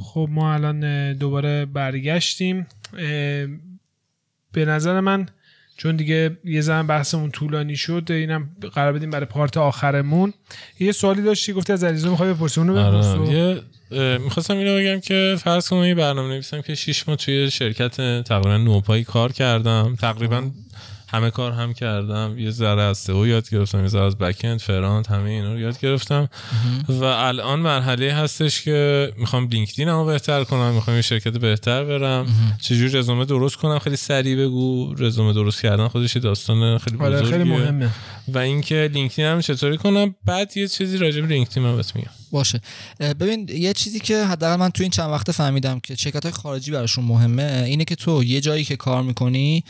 خب ما الان دوباره برگشتیم. به نظر من چون دیگه یه زن بحثمون طولانی شد اینم قرار بدیم برای پارت آخرمون. یه سوالی داشتی گفتی از علیرضا می‌خوای بپرسی اونو بپرس. آره یه می‌خواستم اینو بگم که فرض کنم یه برنامه نویسم که شیش ماه توی شرکت تقریبا نوپایی کار کردم. تقریبا همه کار هم کردم. یه ذره از سئو یاد گرفتم یه ذره از بکند فرانت همه اینا رو یاد گرفتم. و الان مرحله هستش که می‌خوام لینکدین رو بهتر کنم می‌خوام یه شرکت بهتر برم. چجوری رزومه درست کنم؟ خیلی سریع بگو. رزومه درست کردن خودش داستان خیلی آره بزرگیه. خیلی مهمه. و اینکه لینکدین هم چطوری کنم؟ بعد یه چیزی راجع به لینکدین من بهت میگم. باشه. ببین یه چیزی که حداقل من تو این چند وقته فهمیدم که شرکت های خارجی براشون مهمه اینه که تو یه جایی که کار می‌کنی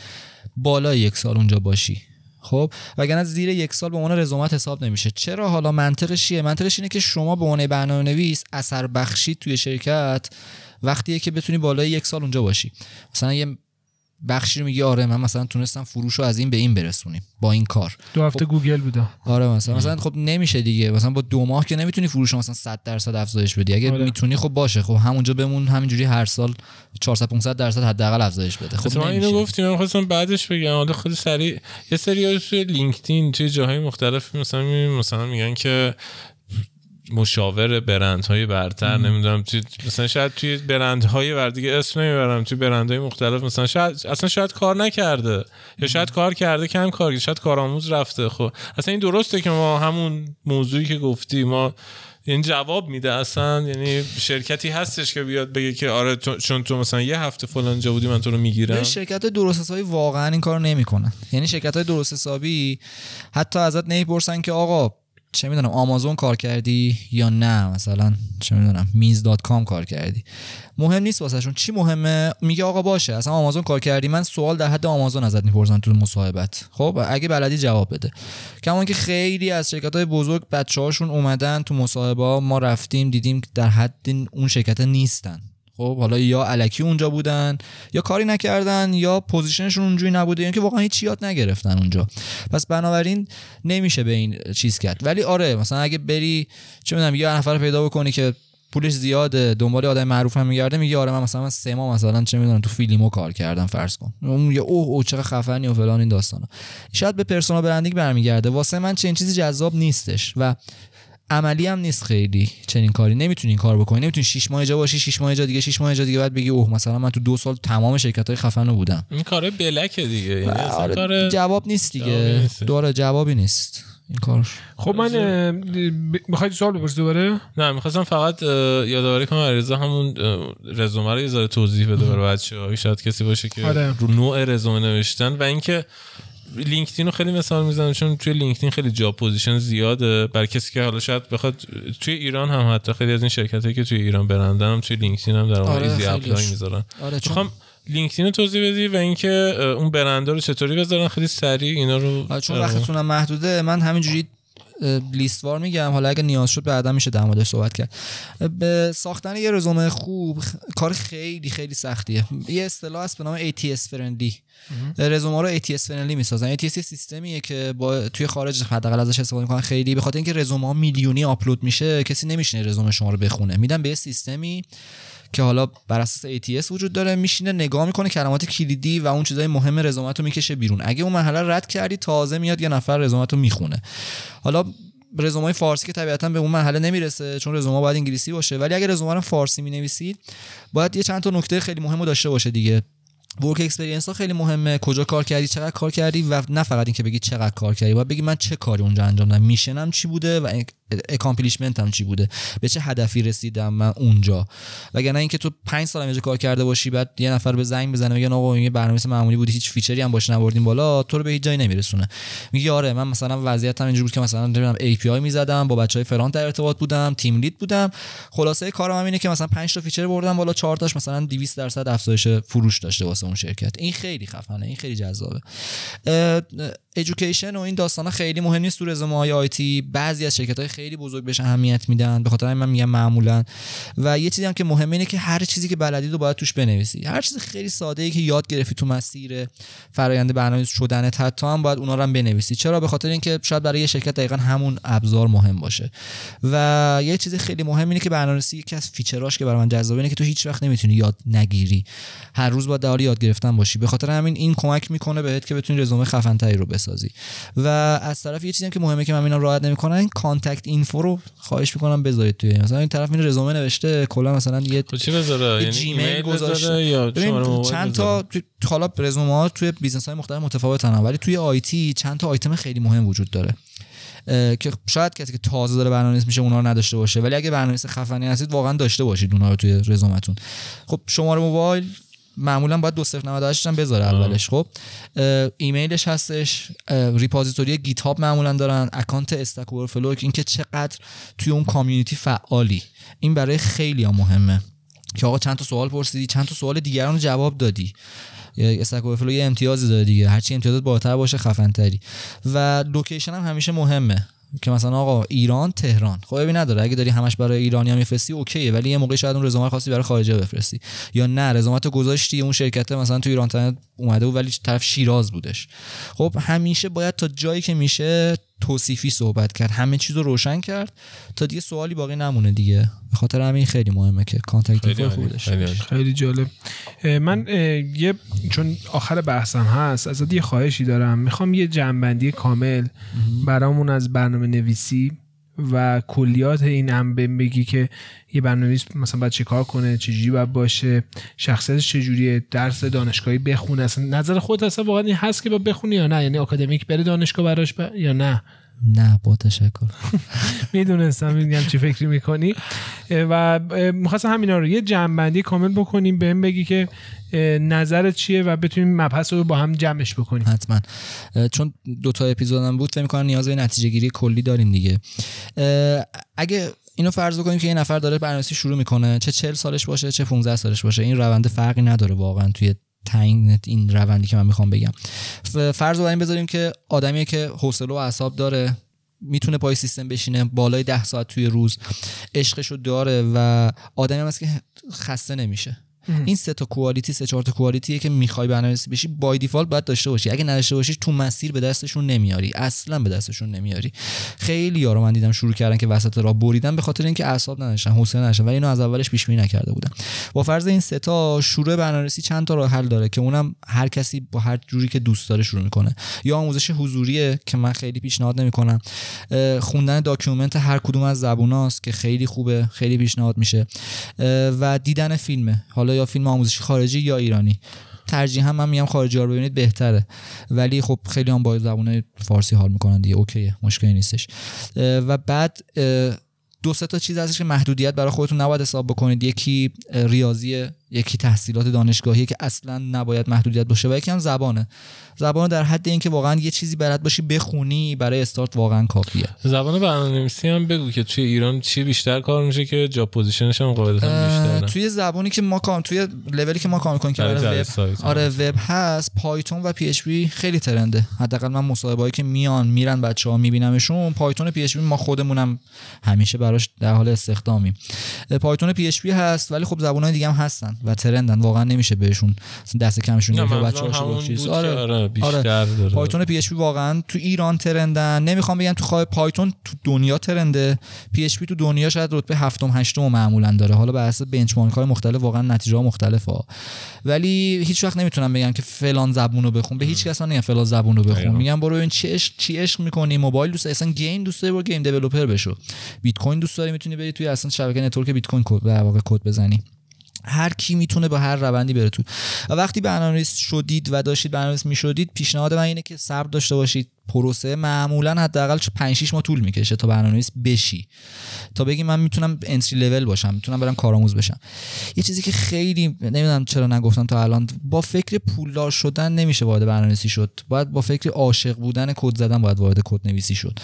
بالای یک سال اونجا باشی. خب؟ وگرنه زیر یک سال به عنوان رزومت حساب نمیشه. چرا؟ حالا منطقش چیه؟ منطقش اینه که شما به عنوان برنامه نویس اثر بخشی توی شرکت وقتیه که بتونی بالای یک سال اونجا باشی. مثلا یه بخشی رو میگی آره من مثلا تونستم فروش رو از این به این برسونیم با این کار. دو هفته گوگل بوده. آره مثلا مثلا خب نمیشه دیگه. مثلا با دو ماه که نمی‌تونی فروش رو مثلا 100 درصد افزایش بدی. اگه آره. می‌تونی خب باشه. خب همونجا بمون همینجوری هر سال 400 500 درصد حداقل افزایش بده. خب خب اینو. گفتیم من خواستم بعدش بگم. حالا خیلی سریع یه سری توی لینکدین توی جاهای مختلف مثلا مثلا میگن که مشاور برندهای برتر نمی‌دونم توی مثلا شاید توی برندهای بر دیگه اسم نمی‌برم توی برندهای مختلف مثلا شاید اصلا شاید کار نکرده یا شاید کار کرده کم کار شاید کارآموز رفته خب. اصلا این درسته که ما همون موضوعی که گفتی ما این جواب میده اصلا یعنی شرکتی هستش که بیاد بگه که آره چون تو مثلا یه هفته فلان جا بودی من تو رو می‌گیرم. شرکت درست حسابی واقعا این کار نمی‌کنن یعنی شرکت های درست حسابی حتی ازت نمی‌پرسن که آقا چه می‌دونم آمازون کار کردی یا نه مثلا؟ چه می‌دونم میز دات کام کار کردی. مهم نیست واسهشون. چی مهمه؟ میگه آقا باشه اصلا آمازون کار کردی. من سوال در حد آمازون ازت می‌پرسن تو مصاحبت. خب اگه بلدی جواب بده. کما که خیلی از شرکت های بزرگ بچه هاشون اومدن تو مصاحبه ما رفتیم دیدیم در حد اون شرکت نیستن. خب حالا یا الکی اونجا بودن یا کاری نکردن یا position شون اونجوری نبوده یا که واقعا هیچ یاد نگرفتن اونجا. پس بنابراین نمیشه به این چیز کرد. ولی آره مثلا اگه بری چه می‌دونم یه نفر پیدا بکنی که پولش زیاده دنبال آدم معروف هم میگرده میگه آره من مثلا من سه ماه مثلا چه می‌دونم تو فیلیمو کار کردم فرض کن. اون میگه اوه اوه چقدر خفنی و فلان این داستانا. شاید به personal branding برمیگرده. واسه من چنین چیزی جذاب نیستش و عملی هم نیست خیلی. چنین کاری نمی‌تونی این کار بکنی. نمی‌تونی 6 ماه جا باشی 6 ماه جا دیگه 6 ماه جا دیگه بعد بگی اوه مثلا من تو دو سال تمام شرکت های خفن رو بودم. این کار بلکه دیگه. یعنی آره کار جواب نیست جوابی دیگه. دوره جوابی نیست. این کار خب من اه، ب- می‌خوای سوال بپرسی دوباره؟ نه می‌خواستم فقط یادآوری کنم علیرضا همون رزومه رو یه ذره توضیح بده برای بچه‌ها. شاید کسی باشه که آره. رو نوع رزومه نوشتن و اینکه LinkedIn رو خیلی مثال می‌زنم چون توی LinkedIn خیلی job position زیاده. برای کسی که حالا شاید بخواد توی ایران هم حتی خیلی از این شرکت هایی که توی ایران برندن هم توی LinkedIn هم در واقع آره، easy. apply می‌ذارن. آره چون LinkedIn رو توضیح بدی و اینکه اون برندا رو چطوری بذارن؟ خیلی سریع اینا رو آره، چون وقتتونم محدوده من همینجوری لیستوار میگم. حالا اگه نیاز شد بعدا میشه در موردش صحبت کرد. به ساختن یه رزومه خوب کار خیلی خیلی سختیه. یه اصطلاح هست به نام ATS friendly رزومه رو ATS فرندلی می‌سازن. ATS یه سیستمیه که با توی خارج حداقل ازش استفاده می‌کنن. خیلی به خاطر اینکه رزومه ها میلیونی آپلود میشه کسی نمیشینه رزومه شما رو بخونه. میدن به یه سیستمی. که حالا بر اساس ATS وجود داره میشینه نگاه می‌کنه کلمات کلیدی و اون چیزای مهم رزومت رو می‌کشه بیرون. اگه اون مرحله رد کردی تازه میاد یه نفر رزومت رو می‌خونه. حالا رزومه فارسی که طبیعتا به اون مرحله نمی‌رسه چون رزومه باید انگلیسی باشه ولی اگه رزومه رو فارسی می‌نویسید باید یه چند تا نکته خیلی مهم داشته باشه دیگه. work experience ها خیلی مهمه. کجا کار کردی؟ چقدر کار کردی؟ و نه فقط اینکه بگی چقدر کار کردی باید بگی من چه کاری اونجا انجام دادم. میشنم چی بوده و accomplishment هم چی بوده. به چه هدفی رسیدم من اونجا. وگرنه اینکه تو 5 سال اینجا کار کرده باشی بعد یه نفر به زنگ بزنه میگه آقا این یه برنامه‌نویس معمولی بودی هیچ feature ی هم باش نبردیم بالا. تو رو به هیچ جایی نمیرسونه. میگی آره من مثلا وضعیتم اینجوری بود که مثلا نمی‌دونم API می‌زدم با بچهای front در ارتباط بودم team lead بودم. خلاصه کارم اینه که مثلا 5 تا feature بردم بالا 4 تاش مثلا 200 درصد افزایش فروش داشته اون شرکت. این خیلی خفنه این خیلی جذابه. education و این داستانا خیلی مهم نیست تو رزومه های IT بعضی از شرکت های خیلی بزرگ بهش اهمیت میدن. به خاطر من میگم معمولا. و یه چیزی هم که مهمه اینه که هر چیزی که بلدی رو باید توش بنویسی. هر چیز خیلی ساده ای که یاد گرفتی تو مسیر فرآیند برنامه‌نویس شدنت حتی هم باید اونا رو هم بنویسی. چرا؟ به خاطر اینکه شاید برای یه شرکت دقیقا همون ابزار مهم باشه. و یه چیز خیلی مهم اینه که برنامه‌نویسی یکی از feature اش که برای من جذابه اینه که تو هیچ وقت نمی‌تونی یاد نگیری. هر روز باید حال یاد گرفتن باشی. به خاطر همین این کمک می‌کنه بهت که بتونی رزومه خفن تری رو بسازی. و از طرف یه چیزی هم که مهمه که من اینا راحت نمی‌کنن contact info رو خواهش می‌کنم بذارید توی مثلا این طرف این رزومه نوشته کلا مثلا یه خب چی بذاره؟ یعنی Gmail ایمیل گذاشته. یا چند؟ تا تو- حالا رزومه ها توی business های مختلف متفاوتن ولی توی IT چند تا آیتم خیلی مهم وجود داره. که شاید کسی که تازه داره برنامه‌نویس میشه اونا رو نداشته باشه ولی اگه برنامه‌نویس خفنی هستید واقعا داشته باشید اونها رو توی رزومتون. خب شماره موبایل معمولا باید 0098 هم بذاره اولش. خب ایمیلش هستش اه، repository GitHub معمولا دارن account Stack Overflow که اینکه چقدر توی اون community فعالی. این برای خیلی ها مهمه. که آقا چند تا سوال پرسیدی چند تا سوال دیگران رو جواب دادی. Stack Overflow یه امتیازی داره دیگه. هرچی امتیازات بالاتر باشه خفنتری. و location هم همیشه مهمه. که مثلا آقا ایران تهران. خب ببین نداره. اگه داری همش برای ایرانی میفرستی okay ه. ولی یه موقعی شاید اون رزومه خواستی برای خارجه بفرستی. یا نه رزومه گذاشتی اون شرکت مثلا تو ایران اومده بود ولی طرف شیراز بودش. خب همیشه باید تا جایی که میشه توصیفی صحبت کرد. همه چیز رو روشن کرد. تا دیگه سوالی باقی نمونه دیگه. به خاطر همین خیلی مهمه که contact خیلی خیلی. خیلی جالب. من یه چون آخر بحثم هست ازت یه خواهشی دارم. می‌خوام یه جنبندی کامل برامون از برنامه نویسی و کلیات این هم بهم بگی که یه برنامه‌نویس مثلا باید چه کار کنه چجوری باید باشه شخصیتش چجوریه درس دانشگاهی بخونه. اصلا نظر خودت اصلا واقعا این هست که با بخونی یا نه؟ یعنی آکادمیک بره دانشگاه براش ب... یا نه؟ نه با تشکر. می‌دونستم میگم چی فکری می‌کنی. و می‌خواستم همینا رو یه جنبندی کامل بکنیم بهم بگی که نظرت چیه و بتونیم مبحث رو با هم جمعش بکنیم. حتما. چون دو تا اپیزودم بود فکر می‌کنم نیاز به نتیجه گیری کلی داریم دیگه. اگه اینو فرض بکنیم که یه نفر داره برنامه‌نویسی شروع می‌کنه چه 40 سالش باشه چه 15 سالش باشه این روند فرقی نداره واقعا توی تعیین این روندی که من می‌خوام بگم. فرض رو این بذاریم که آدمیه که حوصله و اعصاب داره می‌تونه پای سیستم بشینه بالای ده ساعت توی روز عشقشو داره و آدمی هم هست که خسته نمیشه. این سه تا کوالیتی سه چهار تا کوالیتیه که می‌خوای برنامه‌نویسی بشی بای دیفالت باید داشته باشی. اگه نداشته باشی تو مسیر به دستشون نمیاری. اصلا به دستشون نمیاری. خیلی یارو من دیدم شروع کردن که وسط راه بریدن به خاطر اینکه اعصاب نداشتن حوصله نداشتن ولی اینو از اولش پیش بینی نکرده بودن. با فرض این سه تا شروع برنامه‌نویسی چند تا راه حل داره که اونم هر کسی با هر جوری که دوست داره شروع می‌کنه. یا آموزش حضوریه که من خیلی پیشنهاد نمی‌کنم. خوندن document هر کدوم از زبوناست که خیلی خوبه خیلی پیشنهاد میشه. و دیدن فیلمه. حالا یا فیلم آموزشی خارجی یا ایرانی. ترجیح هم من میگم خارجی ها رو ببینید بهتره. ولی خب خیلی هم با زبون فارسی حال می‌کنن دیگه. okay ه مشکلی نیستش. و بعد دو سه تا چیز هستش که محدودیت برای خودتون نباید حساب بکنید. یکی اه، ریاضیه یکی تحصیلات دانشگاهی که اصلا نباید محدودیت باشه و یکی هم زبانه. زبان در حد اینکه واقعا یه چیزی بلد باشی بخونی برای استارت واقعا کافیه. زبان برنامه‌نویسی هم بگو که توی ایران چی بیشتر کار میشه که job position ش هم قاعدتا اه، بیشتره توی زبانی که ما کار توی لولی که ما کار می‌کنیم که برای برای جذب وب. آره وب هست Python و PHP خیلی trend ه. حداقل من مصاحبه‌ای که میان میرن بچه‌ها میبینمشون. Python و PHP ما خودمونم همیشه براش در حال استخدامیم. Python PHP هست ولی خب زبان‌های دیگه هم هستن و trend ن. واقعا نمیشه بهشون دست کمشون که آره. آره بیشتر داره. Python PHP واقعا تو ایران trend ن. نمی‌خوام بگم تو خواه Python تو دنیا trend ه. PHP تو دنیا شاید رتبه هفتم هشتم معمولا داره. حالا بر اساس benchmark های مختلف واقعا نتیجه ها مختلفه. ولی هیچ وقت نمی‌تونم بگم که فلان زبون رو بخون. به هیچ کس نمیگم فلان زبون رو بخون. میگم برو ببین چی عشق چی عشق می‌کنی. موبایل دوست اصلا game دوست داری برو game developer بشو. بیت کوین دوست داری می‌تونی بری توی اصلا شبکه network بیت کوین کد در واقع کد بزنی. هر کی می‌تونه با هر روندی بره تو. و وقتی برنامه‌نویس شدید و داشتید برنامه‌نویس می‌شدید پیشنهاد من اینه که صبر داشته باشید. پروسه معمولا حداقل 5 6 ماه طول می‌کشه تا برنامه‌نویس بشی. تا بگی من می‌تونم انتری لول باشم می‌تونم برم کارآموز بشم. یه چیزی که خیلی نمی‌دونم چرا نگفتم تا الان با فکر پولدار شدن نمیشه وارد برنامه‌نویسی شد. باید با فکر عاشق بودن کد زدن باید وارد کد نویسی شد.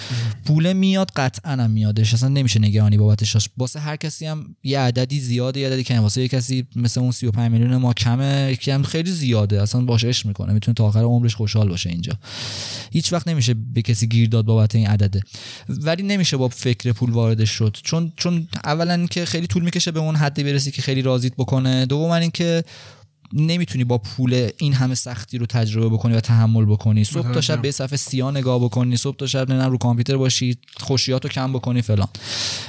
پول میاد قطعا هم میادش. اصلا نمیشه نگرانی بابتش داشت. واسه هر کسی هم یه عددی زیاده یه عددی کمه. واسه یه کسی مثل اون 35 میلیون ما کمه یکی هم خیلی زیاده. اصلا باشه عشق می‌کنه. می‌تونه تا آخر عمرش خوشحال باشه اینجا. هیچ وقت نمیشه به کسی گیر داد بابت این عدده. ولی نمیشه با فکر پول واردش شد. چون چون اولا که خیلی طول می‌کشه به اون حدی برسی که خیلی راضیت بکنه. دوم اینکه نمی‌تونی با پول این همه سختی رو تجربه بکنی و تحمل بکنی. صبح تا شب به صفحه سیاه نگاه بکنی صبح تا شب نه رو کامپیوتر باشی خوشیاتو کم بکنی فلان.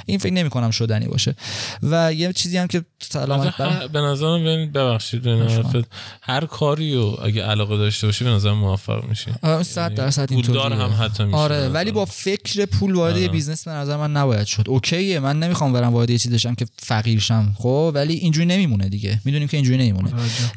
این فکر نمی کنم شدنی باشه. و یه چیزی هم که سلامت هر- به نظرم ببخشید به هر کاری رو اگه علاقه داشته باشی به نظرم موفق میشی. آره، صد درصد اینطوریه. هم حتی میشه آره ولی. با فکر پول وارد آره. business به نظر من نباید شد. OK ه من نمی‌خوام برم وارد یه چیزی که فقیر شم خب ولی اینجوری نمیمونه دیگه. می‌دونیم که اینجوری نمیمونه.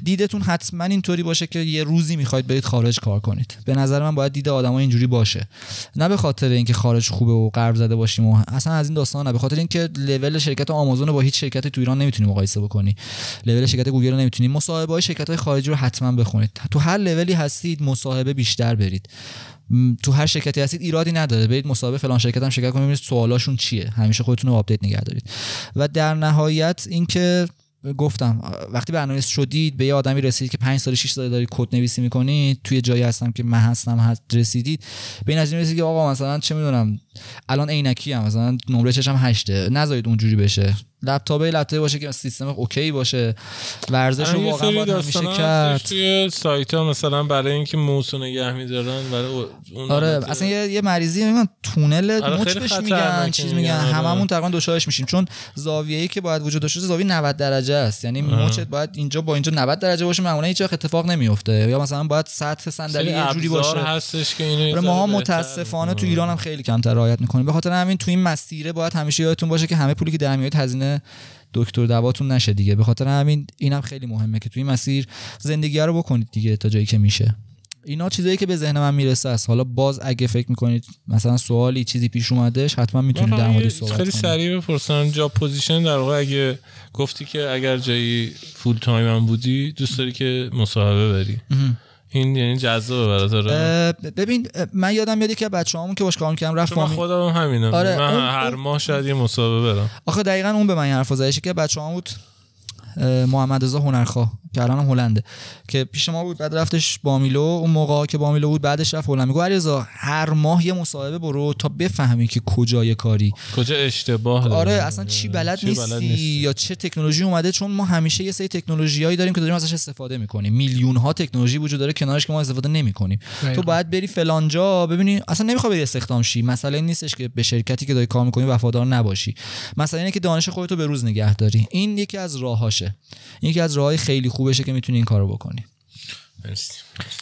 دیدتون حتما اینطوری باشه که یه روزی می‌خواید برید خارج کار کنید. به نظر من باید دید آدما اینجوری باشه. نه به خاطر اینکه خارج خوبه و غرب زده باشیم و اصلا از این داستان نه به خاطر اینکه لول شرکت آمازون رو با هیچ شرکتی تو ایران نمی‌تونی مقایسه بکنی. لول شرکت گوگل رو نمی‌تونی مصاحبه های شرکت های خارجی رو حتما بخونید. تو هر لولی هستید مصاحبه بیشتر برید. تو هر شرکتی هستید ایرادی نداره. برید مصاحبه فلان شرکت هم شرکت کنید ببینید سوالاشون چیه. همیشه خودتون رو update نگه دارید. و در نهایت اینکه گفتم وقتی برنامه‌نویس شدید به یه آدمی رسید که 5 سال 6 سال داری کد نویسی می‌کنید توی جایی هستم که من هستم هست رسیدید به این نتیجه رسید که آقا مثلا چه می‌دونم الان عینکی هم مثلا نمره چشم 8 نذارید اونجوری بشه. لپتاپ لپتاپ باشه که سیستم اوکی باشه. ورزش رو واقعا سری باید همیشه داستانا کرد. توی سایت ها مثلا برای اینکه موس رو نگه میدارن برای اون آره اصلا یه, یه مریضی میگن تونل آره، مچ میگن چیز میگن، آره. هممون تقریبا دچارش میشیم. چون زاویه‌ای که باید وجود داشته زاویه 90 درجه است. یعنی مچت باید اینجا با اینجا 90 درجه باشه معمولا هیچ وقت اتفاق نمیفته یا مثلا باید سطح صندلی یه جوری باشه. هستش که اینو آره بهتر متاسفانه تو. ایران هم خیلی کمتر رعایت می‌کنیم. به خاطر همین تو این مسیره باید همیشه یادتون باشه که همه پولی که در میاد هزینه دکتر دواتون نشه دیگه. به خاطر همین اینم خیلی مهمه که تو این مسیر زندگی رو بکنید دیگه تا جایی که میشه. اینا چیزایی که به ذهن من می‌رسه است. حالا باز اگه فکر می‌کنید مثلا سوالی چیزی پیش اومدش حتما می‌تونید در مورد صحبت خیلی سریع بپرسم. job position در واقع اگه گفتی که اگر جایی full time هم بودی دوست داری که مصاحبه بری. این یعنی جذابه برات ببین من یادم میاد که بچه‌هامون که باش کار می‌کردم رفت من خودم هم همینم. آره، من هر ماه شاید یه مصاحبه برم. آخه دقیقا اون به من حرف زدش که بچه‌هام بود. محمد رضا هنرخواه که الان هلنده که پیش ما بود بعد رفتش بامیلو اون موقع که بامیلو بود بعدش رفت هلند. میگه علیرضا هر ماه یه مصاحبه برو تا بفهمی که کجای کاری. کجا اشتباه. آره اصلا چی بلد چی نیستی؟ یا چه تکنولوژی اومده؟ چون ما همیشه یه سری تکنولوژیایی داریم که داریم ازش استفاده می‌کنیم. میلیون ها تکنولوژی وجود داره کنارش که ما استفاده نمی‌کنیم. تو باید بری فلان جا ببینی اصلا نمی‌خوای بری استخدام شی. مسئله این نیستش که به شرکتی که داری کار می‌کنی وفادار نباشی. مسئله اینه که دانش خودتو به روز نگه داری. این یکی از راهاشه این یکی از راههای خیلی خوبشه که می‌تونی این کارو بکنی. مرسی.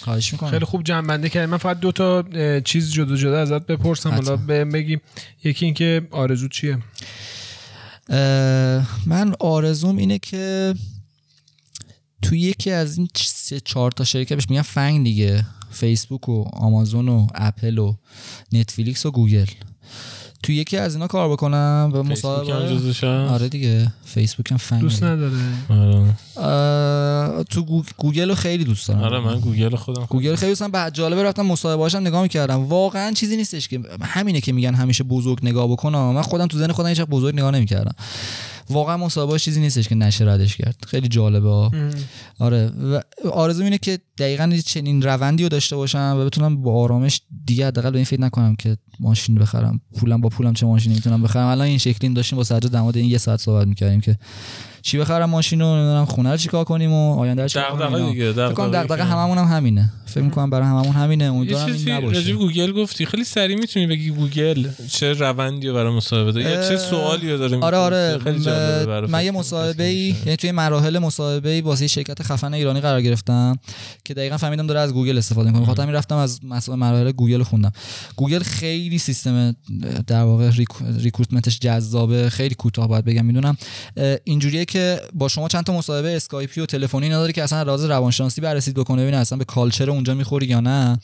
خواهش می‌کنم. خیلی خوب جنبنده کردی. من فقط دو تا چیز جدا جدا ازت بپرسم. حالا بهم بگی. یکی اینکه آرزو چیه؟ من آرزوم اینه که تو یکی از این سه چهار تا شرکت بهش میگن FAANG دیگه. فیسبوک و آمازون و اپل و نتفلیکس و گوگل تو یکی از اینا کار بکنم و مصاحبه؟ آره دیگه فیسبوک هم FAANG دوست نداره. آره. تو گو- گوگل رو خیلی دوست دارم. آره من گوگل خودم گوگل خیلی دوستم بعد جالبه رفتم مصاحبه هاشم نگاه می‌کردم. واقعا چیزی نیستش که همینه که میگن همیشه بزرگ نگاه بکنم من خودم تو ذهن خودم هیچ بزرگ نگاه نمی‌کردم. واقعا مصاحبه چیزی نیستش که نشه ردش کرد. خیلی جالبه ها. آره. و آرزوم اینه که دقیقا چنین روندی رو داشته باشم و بتونم با آرامش دیگه حداقل به این فکر نکنم که ماشین بخرم. پولم با پولم چه ماشینی می‌تونم بخرم. الان این شکلیم داشتیم با سجاد در مورد این یه ساعت صحبت می‌کردیم که چی بخرم ماشین رو نمی‌دونم خونه رو چیکار کنیم و آینده رو چیکار کنیم. دیگه، فکر کنم دغدغه هممون هم همینه. فکر می‌کنم برای هممون همینه. امیدوارم این راجع نباشه به گوگل گفتی. خیلی سریع می‌تونی بگی گوگل چه روندی رو برای مصاحبه. داره یا چه سوالی رو داره آره آره. خیلی جالبه من یه مصاحبه ای. یعنی توی مراحل مصاحبه ای واسه شرکت خفن ایرانی قرار گرفتم که دقیقا فهمیدم داره از گوگل استفاده می‌کنه. خاطر همین رفتم از مسائل مراحل گوگل خوندم. گوگل خیلی سیستم در واقع rec- recruitment ش جذابه خیلی کوتاه باید بگم می‌دونم. اینجوریه که با شما چند تا مصاحبه اسکایپی و تلفنی نداره که اصلا راز روانشناسی بررسی بکنه ببینه اصلا به culture اونجا می‌خوری یا نه.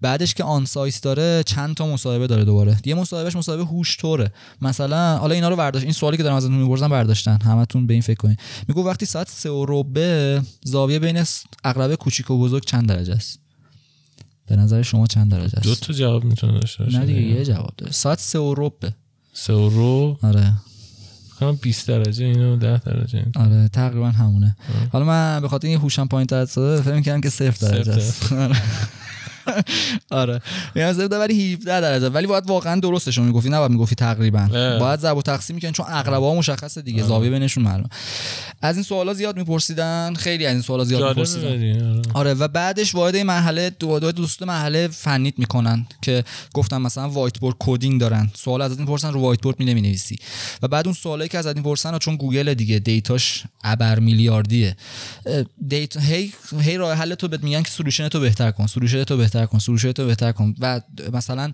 بعدش که on-site داره چند تا مصاحبه داره دوباره. یه مصاحبهش مصاحبه هوش طوره. مثلا حالا اینا رو برداشت این سوالی که دارم ازتون می‌پرسم برداشتن. همتون به این فکر کنید میگو وقتی ساعت 3 و ربع زاویه بین عقربه کوچیک و بزرگ چند درجه است؟ به نظر شما چند درجه است؟ دو تا جواب می‌تونه داشته باشه نه دیگه یه جواب داره. ساعت 3 و ربع. سه و رو آره. کنم 20 درجه اینو 10 درجه این. آره تقریبا همونه. حالا من به خاطر این هوشم پایین تر شده فکر می‌کردم که صفر درجه صفر است. آره. صفر درجه ولی 17 درجه. ولی باید واقعا درستش رو می‌گفتی. نباید می‌گفتی تقریبا. باید ضرب و تقسیم می‌کنن چون عقربه ها مشخصه دیگه. زاویه بینشون معلوم از این سوالا زیاد میپرسیدن. خیلی از این سوالا زیاد میپرسیدن. آره. آره. و بعدش وارد این مرحله دو دو دوست مرحله فنیت می‌کنن که گفتم مثلا whiteboard coding دارن. سوال ازت می‌پرسن رو whiteboard می نویسی و بعد اون سوالایی که ازت می‌پرسن چون گوگل دیگه data ش ابر میلیاردیه. data هی هی راه حل تو بهت میگن که solution تو بهتر کن. solution تو بهتر کن solution تو بهتر کن و مثلا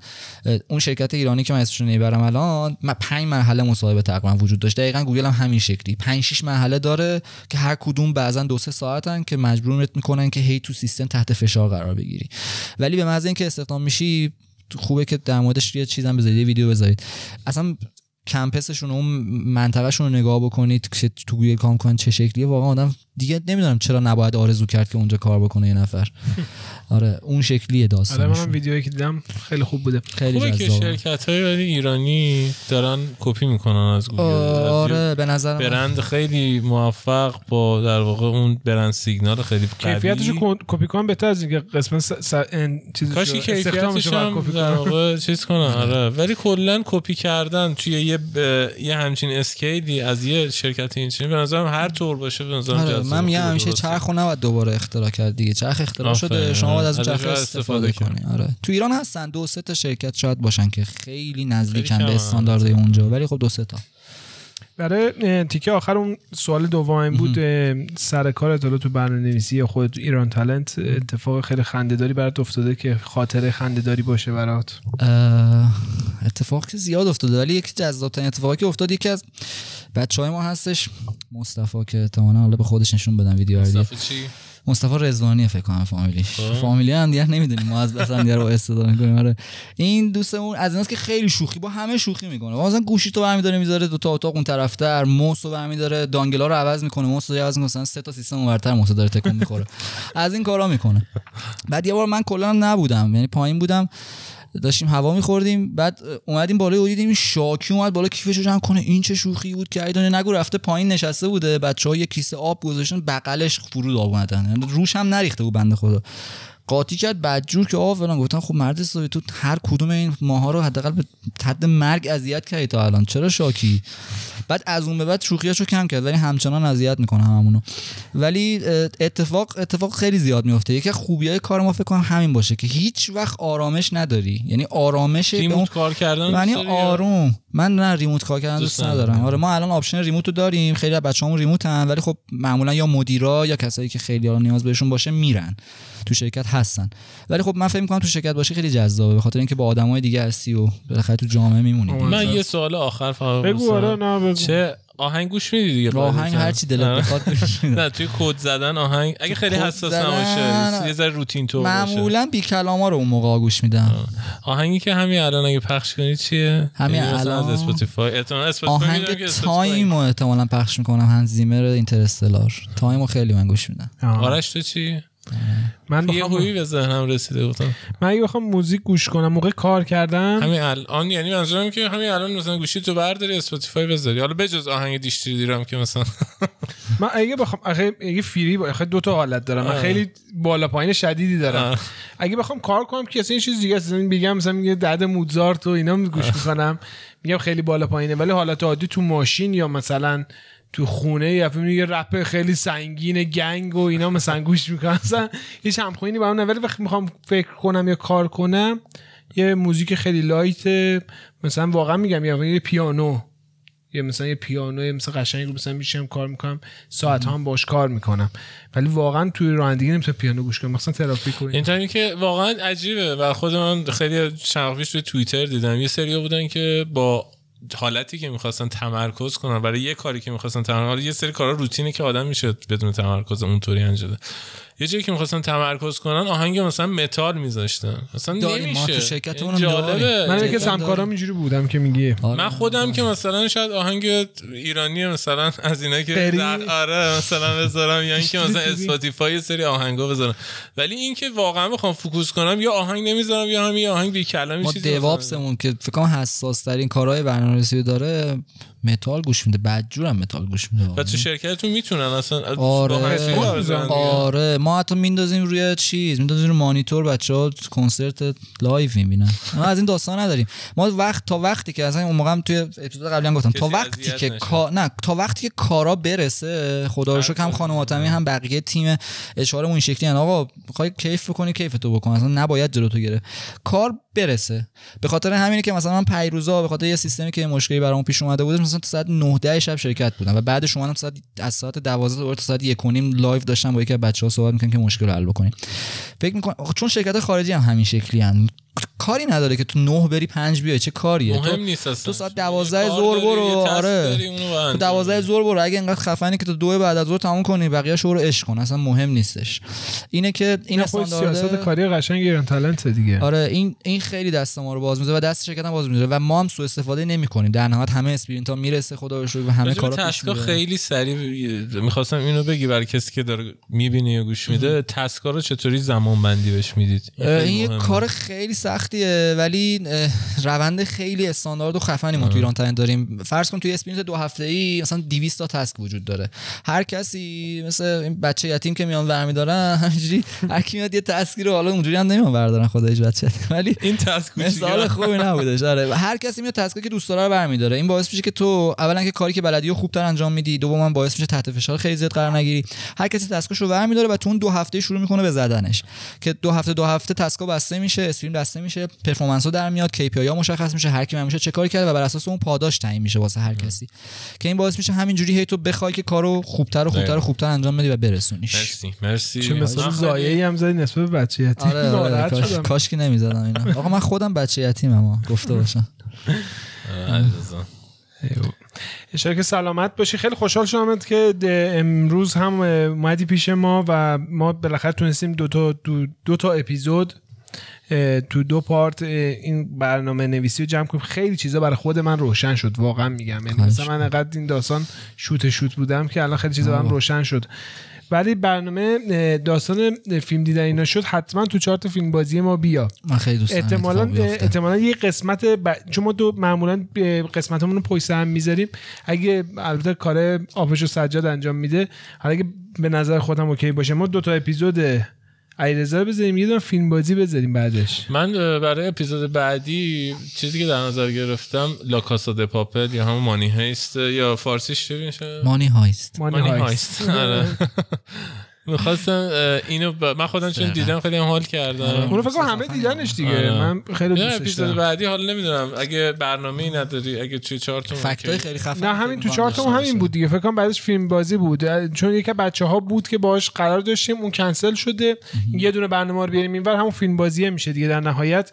اون شرکت ایرانی که من اسمش رو نمی‌برم الان من پنج مرحله مصاحبه تقریبا وجود داشت. دقیقا گوگل هم همین شکلی. پنج شش مرحله داره که هر کدوم بعضا دو سه ساعتن که مجبورت می‌کنن که هی تو سیستم تحت فشار قرار بگیری. ولی به محض اینکه استخدام میشی خوبه که در موردش یه چیزم بذارید یه ویدیو بذارید. اصلا campus شون و اون منطقهشون رو نگاه بکنید که تو گوگل کار کنن چه شکلیه. واقعا آدم دیگه نمی‌دونم چرا نباید آرزو کرد که اونجا کار بکنه یه نفر. آره اون شکلیه آره داستانشون منم ویدیویی که دیدم خیلی خوب بوده. خیلی خوبه که شرکت های ایرانی دارن کپی می‌کنن از گوگل. آره به نظر من. برند خیلی موفق با در واقع اون برند سیگنال خیلی قوی. کیفیتش کپی کنم بهتر از اینکه قسمت س... س... ان- چیزش کاش کیفیتش در کنم. واقع چیز کنن. آره ولی کلا کپی کردن توی یه ب... یه همچین اسکیلی از یه شرکت اینچنینی به نظرم هر طور باشه به نظرم آره من میگم همیشه. چرخ رو نباید دوباره اختراع کرد دیگه. چرخ اختراع شده شما باید از اون چرخ استفاده استفاده کنی. آره. تو ایران هستن دو سه تا شرکت شاید باشن که خیلی نزدیکن به استانداردهای اونجا ولی خب دو سه تا. برای تیکه آخر اون سوال دوم بود سر کارت حالا تو برنامه نویسی یا خودت تو ایران تالنت اتفاق خیلی خندهداری برات افتاده که خاطره خندهداری باشه برات؟ اتفاق که زیاد افتاده ولی یکی جذابترین اتفاقی که افتاد یکی از بچه های ما هستش مصطفی که احتمالاً حالا به خودش نشون بدم ویدیو. مصطفی چی؟ مصطفی رضوانی فکر کنم فامیلیش. خب. فامیلی هم دیگه نمی‌دونیم ما از هم دیگه رو استفاده می‌کنیم. آره. این دوستمون از ایناست که خیلی شوخی با همه شوخی می‌کنه. مثلا گوشی تو برمیداره می‌ذاره دو تا اتاق اون طرفتر موس رو برمیداره دانگلا رو عوض می‌کنه موس رو عوض می‌کنه مثلا سه تا سیستم اونورتر موس داره تکون می‌خوره. از این کارا می‌کنه. بعد یه بار من کلا نبودم یعنی پایین بودم. داشتیم هوا میخوردیم بعد اومدیم بالا و دیدیم شاکی اومد بالا کیفشو جمع کنه. این چه شوخی بود که ایدانه نگو رفته پایین نشسته بوده. بچه ها یه کیسه آب گذاشتن بغلش فرود یعنی روش هم نریخته بود بنده خدا. قاطی کرد بدجور که آه فلان گفتم خب مرد حسابی تو هر کدوم این ماها رو حداقل به حد مرگ اذیت کردی تا الان. چرا شاکی؟ بعد از اون به بعد شوخیاشو کم کرد ولی همچنان اذیت می‌کنه هممونو. ولی اتفاق اتفاق خیلی زیاد میفته یکی از خوبیای کار ما فکر کنم همین باشه که هیچ وقت آرامش نداری. یعنی آرامش ریموت کار کردن یعنی؟ آروم. من نه remote کار کردن دوست ندارم. آره ما الان option remote رو داریم. خیلی از بچه‌هامون remote ن ولی خب معمولا یا مدیرا یا کسایی که خیلی نیاز بهشون باشه میرن. تو شرکت هستن ولی خب من فکر می‌کنم تو شرکت باشه خیلی جذابه به خاطر اینکه با آدمای دیگه هستی و بالاخره تو جامعه میمونی. من یه سوال آخر فقط بگو. آره نه بگو چه آهنگ گوش میدی دیگه آهنگ. هر چی دلت آره. بخواد. نه توی کد زدن آهنگ اگه خیلی حساس نباشه یه ذره روتین تو باشه معمولا بی کلاما رو اون موقع گوش میدم آهنگی که همین الان اگه پخش کنی چیه همین یعنی الان؟ از اسپاتیفای احتمالاً اسپاتیفای آهنگ تایم رو احتمالا پخش می‌کنم هنز زیمر اینترستلار تایم رو خیلی من گوش میدم. آرش تو چی من یه بخوام هویی به ذهنم رسیده گفتم من اگه بخوام موزیک گوش کنم موقع کار کردن همین الان یعنی منظورم که همین الان مثلا گوشی تو برداری اسپاتیفای بذاری. حالا بجز آهنگ دیشتری دیرم که مثلا من اگه بخوام اگه اگه فری با اگه دو تا حالت دارم. من. خیلی بالا پایین شدیدی دارم. آه. اگه بخوام کار کنم که اصلا یه چیز دیگه است. بگم مثلا میگه دد موزارت و اینا گوش می‌کنم. میگم خیلی بالا پایینه. ولی حالت عادی تو ماشین یا مثلا تو خونه فیلم یه رپ خیلی سنگین گنگ و اینا مثلا گوش می‌کنم مثلا هیچ همخوانی با هم ولی وقتی می‌خوام فکر کنم یا کار کنم یه موزیک خیلی لایت مثلا واقعا میگم یه پیانو یه مثلا یه پیانو مثلا قشنگ رو مثلا میشم کار می‌کنم ساعت هم باش کار می‌کنم. ولی واقعا توی رانندگی نمی‌تونم پیانو گوش کنم مثلا ترافیک و. اینطوری که واقعا عجیبه. و خود من خیلی پیش توی توییتر دیدم. یه سری بودن که با حالتی که می‌خواستن تمرکز کنن برای یه کاری که می‌خواستن تمرکز یه سری کارا روتینه که آدم میشه بدون تمرکز اونطوری انجام یه جایی که می‌خواستن تمرکز کنن آهنگ مثلا متال میذاشتن مثلا داریم، نمیشه ما تو این هم جالبه. من یکی از همکارام. اینجوری بودم که میگی آره. من خودم که مثلا شاید آهنگ ایرانی مثلا از اینا که آره مثلا بذارم یا اینکه مثلا؟ اسپاتیفای سری آهنگا بذارم ولی اینکه واقعا بخوام focus کنم یا آهنگ نمی‌ذارم یا همین آهنگ بی کلمی ما چیزی مثلا. DevOps مون که فکر کنم حساس ترین کارهای برنامه‌نویسی رو داره متال گوش میده بدجورم متال گوش میده و تو شرکتتون می‌تونن اصلا آره آره. ما حتی میندازیم روی چیز میندازیم روی مانیتور بچه ها کنسرت live می‌بینن. ما از این داستان نداریم. ما وقت تا وقتی که اصلا اون موقع هم توی اپیزود قبلی هم گفتم تا وقتی که. کا... نه تا وقتی که کارا برسه خدا رو شکر هم خانم حاتمی هم بقیه تیم HR مون این شکلی ان. آقا می‌خوای کیف بکنی کیف تو بکن. اصلا نباید جلو تو گرفت. کار برسه. به خاطر همینه که مثلا من پریروزا به خاطر یه سیستمی که مشکلی برام پیش اومده بود مثلا تا ساعت 9 10 شب شرکت بودم و بعدش اومدم ساعت از ساعت 12 دوباره تا ساعت 1 و نیم live داشتم با یکی از بچه‌ها صحبت می‌کردم که مشکل رو حل بکنیم. فکر می‌کنم چون شرکت خارجی هم همین شکلی ان کاری نداره که تو 9 بری 5 بیای چه کاریه؟ مهم تو نیست اصلا. تو ساعت یه 12 کار ظهر برو، آره. تو انجام 12 بدی. ظهر برو. اگه اینقدر خفنی که تو دو بعد از ظهر تموم کنی بقیه رو عشق کن. اصلا مهم نیستش. اینه که این نه، خود سیاست استاندارد کاری قشنگ ایران تالنت دیگه. آره این این خیلی دست ما رو باز می‌ذاره و دست شرکت هم باز می‌ذاره و ما هم سوء استفاده نمی‌کنیم. در نهایت همه sprint ها می‌رسه خدا شکر و همه به کارا پیش خیلی سریع می‌خواستم اینو بگی برای کسی که داره می‌بینه یا گوش میده. task ا رو چطوری زمان بندی بهش می‌دید؟ این. کار خیلی سختیه ولی روند خیلی استاندارد و خفنی ما تو ایران تالنت داریم. فرض کن توی sprint دو هفته ای مثلا 200 تا task وجود داره. هر کسی مثل این بچه یتیم که میان برمیدارن همینجوری هر کی میاد یه task ی رو حالا اونجوری هم نمیان بردارن خدا هیچ بچه. ولی این task مثال خوبی نبودش. آره. هر کسی میاد task ی که دوست داره رو برمیداره. این باعث میشه که تو اولا که کاری که بلدی رو خوبتر انجام میدی. دوما باعث میشه تحت فشار خیلی زیاد قرار نگیری. هر کسی تسکش رو برمیداره و تو اون دو هفته شروع می‌کنه به زدنش. که دو هفته دو هفته تسکا بسته میشه اسپرین بسته میشه. پرفورمنس ها در میاد KPI ها مشخص میشه هر کی میشه چه کاری کرده و بر اساس اون پاداش تعیین میشه واسه هر کسی. که این باعث میشه همینجوری هی تو بخوای که کارو خوبتر و خوبتر و. خوبتر انجام بدی و برسونیش. مرسی مرسی. چه مثلا زایعی هم زدی نسبت به بچه یتیم آره, آره ناراحت کاش, کاش که نمی‌زدم اینا. آقا من خودم بچه یتیمم گفته باشم. آره،. اشاره که سلامت باشی. خیلی خوشحال شدم که امروز هم اومدی پیش ما و ما بالاخره تونستیم دو تا دو, دو تا اپیزود تو دو پارت این برنامه نویسی رو جمع کنیم. خیلی چیزا برای خود من روشن شد واقعا میگم. یعنی مثلا من انقدر این داستان شوت شوت بودم که الان خیلی چیزا برام روشن شد. ولی برنامه داستان فیلم دیدن اینا شد حتما تو چارت فیلم بازی ما بیا. من خیلی دوست احتمالا. احتمالا یه قسمت ب... چون ما دو معمولا قسمتمون رو پشت هم می‌ذاریم. اگه البته کار آبش و سجاد انجام میده حالا اگه به نظر خودم اوکی باشه ما دو تا اپیزود علیرضا بذاریم یه دونه فیلم بازی بذاریم بعدش من برای اپیزود بعدی چیزی که در نظر گرفتم لا کاسا د پاپل یا همون مانی هیست یا فارسیش چی میشه مانی هایست مانی مانی هایست. هایست آره. می‌خواستم اینو ب... من خودم چون دیدم خیلی حال کردم. اونو فکر کنم همه دیدنش دیگه. آره. من خیلی دوستش اپیزود دارم. بعدی حالا نمی‌دونم. اگه برنامه ای نداری اگه توی چارتون فکتای خیلی خفن نه همین تو چارتمون داشته همین بود دیگه. فکر کنم بعدش فیلم بازی بود. چون یکی بچه ها بود که باش قرار داشتیم اون کنسل شده. یه دونه برنامه رو بیاریم. اینور همون فیلم بازیه میشه دیگه در نهایت.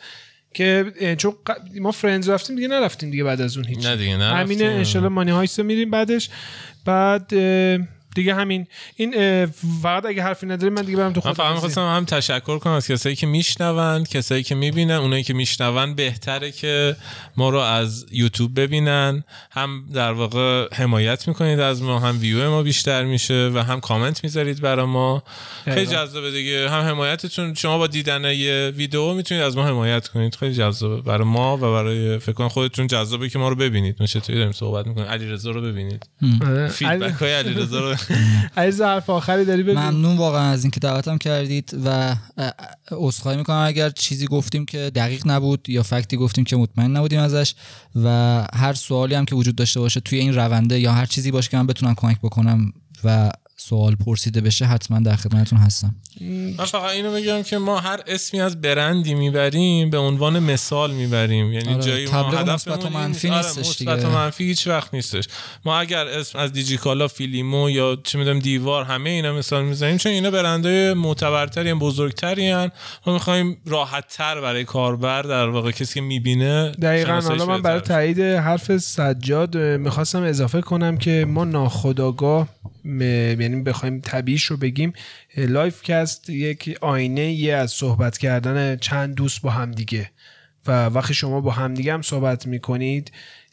که چون ما فرندز رفتیم دیگه نرفتیم دیگه بعد از اون هیچ نه دیگه نرفتیم. همینه انشالله مانی هایست رو میریم بعدش. بعد دیگه همین. این فقط اگه حرفی نداری من دیگه برم تو من خود فقط می‌خواستم هم تشکر کنم از کسایی که میشنون کسایی که می‌بینن اونایی که میشنون بهتره که ما رو از یوتیوب ببینن. هم در واقع حمایت می‌کنید از ما هم ویو ما بیشتر میشه و هم کامنت می‌ذارید برای ما. خیلی. جذابه دیگه. هم حمایتتون شما با دیدن یه ویدیو می‌تونید از ما حمایت کنید. خیلی جذابه برای ما و برای فکر کنم خودتون جذابه که ما رو ببینید. ما چطوری داریم صحبت می‌کنیم؟ علیرضا رو ببینید. آره. فیدبک های علیرضا رو عزیز حرف آخری داری بگو. ممنون واقعا از اینکه دعوتم کردید و اه، اه، عذرخواهی می‌کنم. اگر چیزی گفتیم که دقیق نبود یا فکتی گفتیم که مطمئن نبودیم ازش و هر سوالی هم که وجود داشته باشه توی این رونده یا هر چیزی باشه که من بتونم کمک بکنم و سوال پرسیده بشه حتما در خدمتتون هستم. من فقط اینو بگم که ما هر اسمی از برندی می‌بریم به عنوان مثال می‌بریم. یعنی آره، جایی ما مثبت و منفی آره، نیستش مثبت دیگه. و منفی هیچ وقت نیستش. ما اگر اسم از دیجیکالا فیلیمو یا چه می‌دونم دیوار همه اینا مثال می‌زنیم چون اینا برندهای معتبرتری بزرگتری هن. ما می‌خوایم راحت تر برای کاربر در واقع کسی که می‌بینه دقیقا حالا من برای تایید حرف سجاد می‌خواستم اضافه کنم که ما ناخودآگاه یعنی بخوایم طبیعیش رو بگیم لایف کست یک آینه یه از صحبت کردن چند دوست با همدیگه و وقتی شما با همدیگه هم صحبت می‌کنید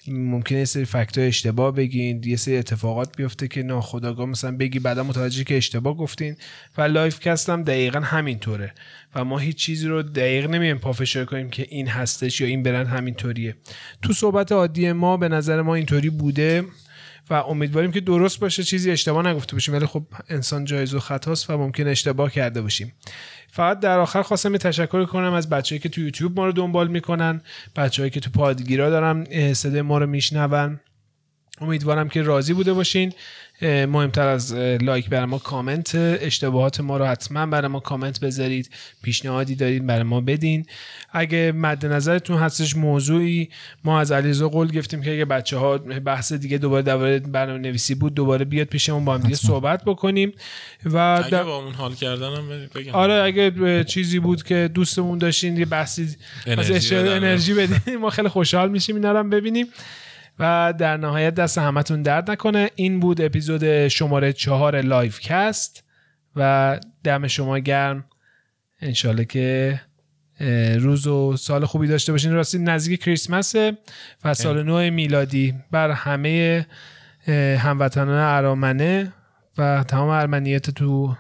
ممکنه یه سری fact اشتباه بگین یه سری اتفاقات بیفته که ناخودآگاه مثلا بگی بعدا متوجه که اشتباه گفتین. و لایف کست هم دقیقا همینطوره. و ما هیچ چیزی رو دقیق نمیایم پافشاری کنیم که این هستش یا این برند همینطوریه. تو صحبت عادی ما به نظر ما اینطوری بوده. و امیدواریم که درست باشه چیزی اشتباه نگفته باشیم ولی خب انسان جایزالخطاست و ممکن اشتباه کرده باشیم. فقط در آخر خواستم یه تشکر کنم از بچه‌ای که تو یوتیوب ما رو دنبال می‌کنن بچه‌ای که تو پادگیرا دارن اه، صدای ما رو میشنون. امیدوارم که راضی بوده باشین. مهمتر از لایک برای ما کامنت اشتباهات ما رو حتما برای ما کامنت بذارید پیشنهادی دارید برای ما بدین. اگه مد نظرتون هستش موضوعی ما از علیرضا قول گرفتیم که اگه بچه ها بحث دیگه دوباره درباره برنامه نویسی بود دوباره بیاد پیشمون با هم دیگه صحبت بکنیم و اگه با اون حال کردنم بگم. آره اگه چیزی بود که دوستمون داشتین یه بحثی از انرژی. انرژی بدین ما خیلی خوشحال میشیم اینا رو ببینیم. و در نهایت دست همتون درد نکنه. این بود اپیزود شماره چهار لایف کست و دم شما گرم. انشالله که روز و سال خوبی داشته باشین. راستی نزدیک کریسمسه و سال نو میلادی بر همه هموطنان ارامنه و تمام ارمنیت تو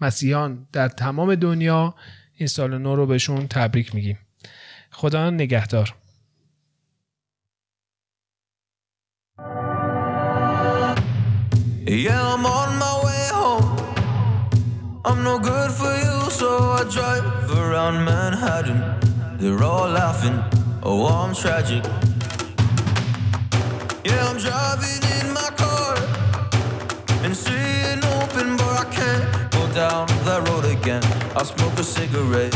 مسیحیان در تمام دنیا این سال نو رو بهشون تبریک میگیم. خدا نگهدار. Yeah, I'm on my way home. I'm no good for you, so I drive around Manhattan. They're all laughing, oh, I'm tragic. Yeah, I'm driving in my car and seeing open, but I can't go down that road again. I smoke a cigarette,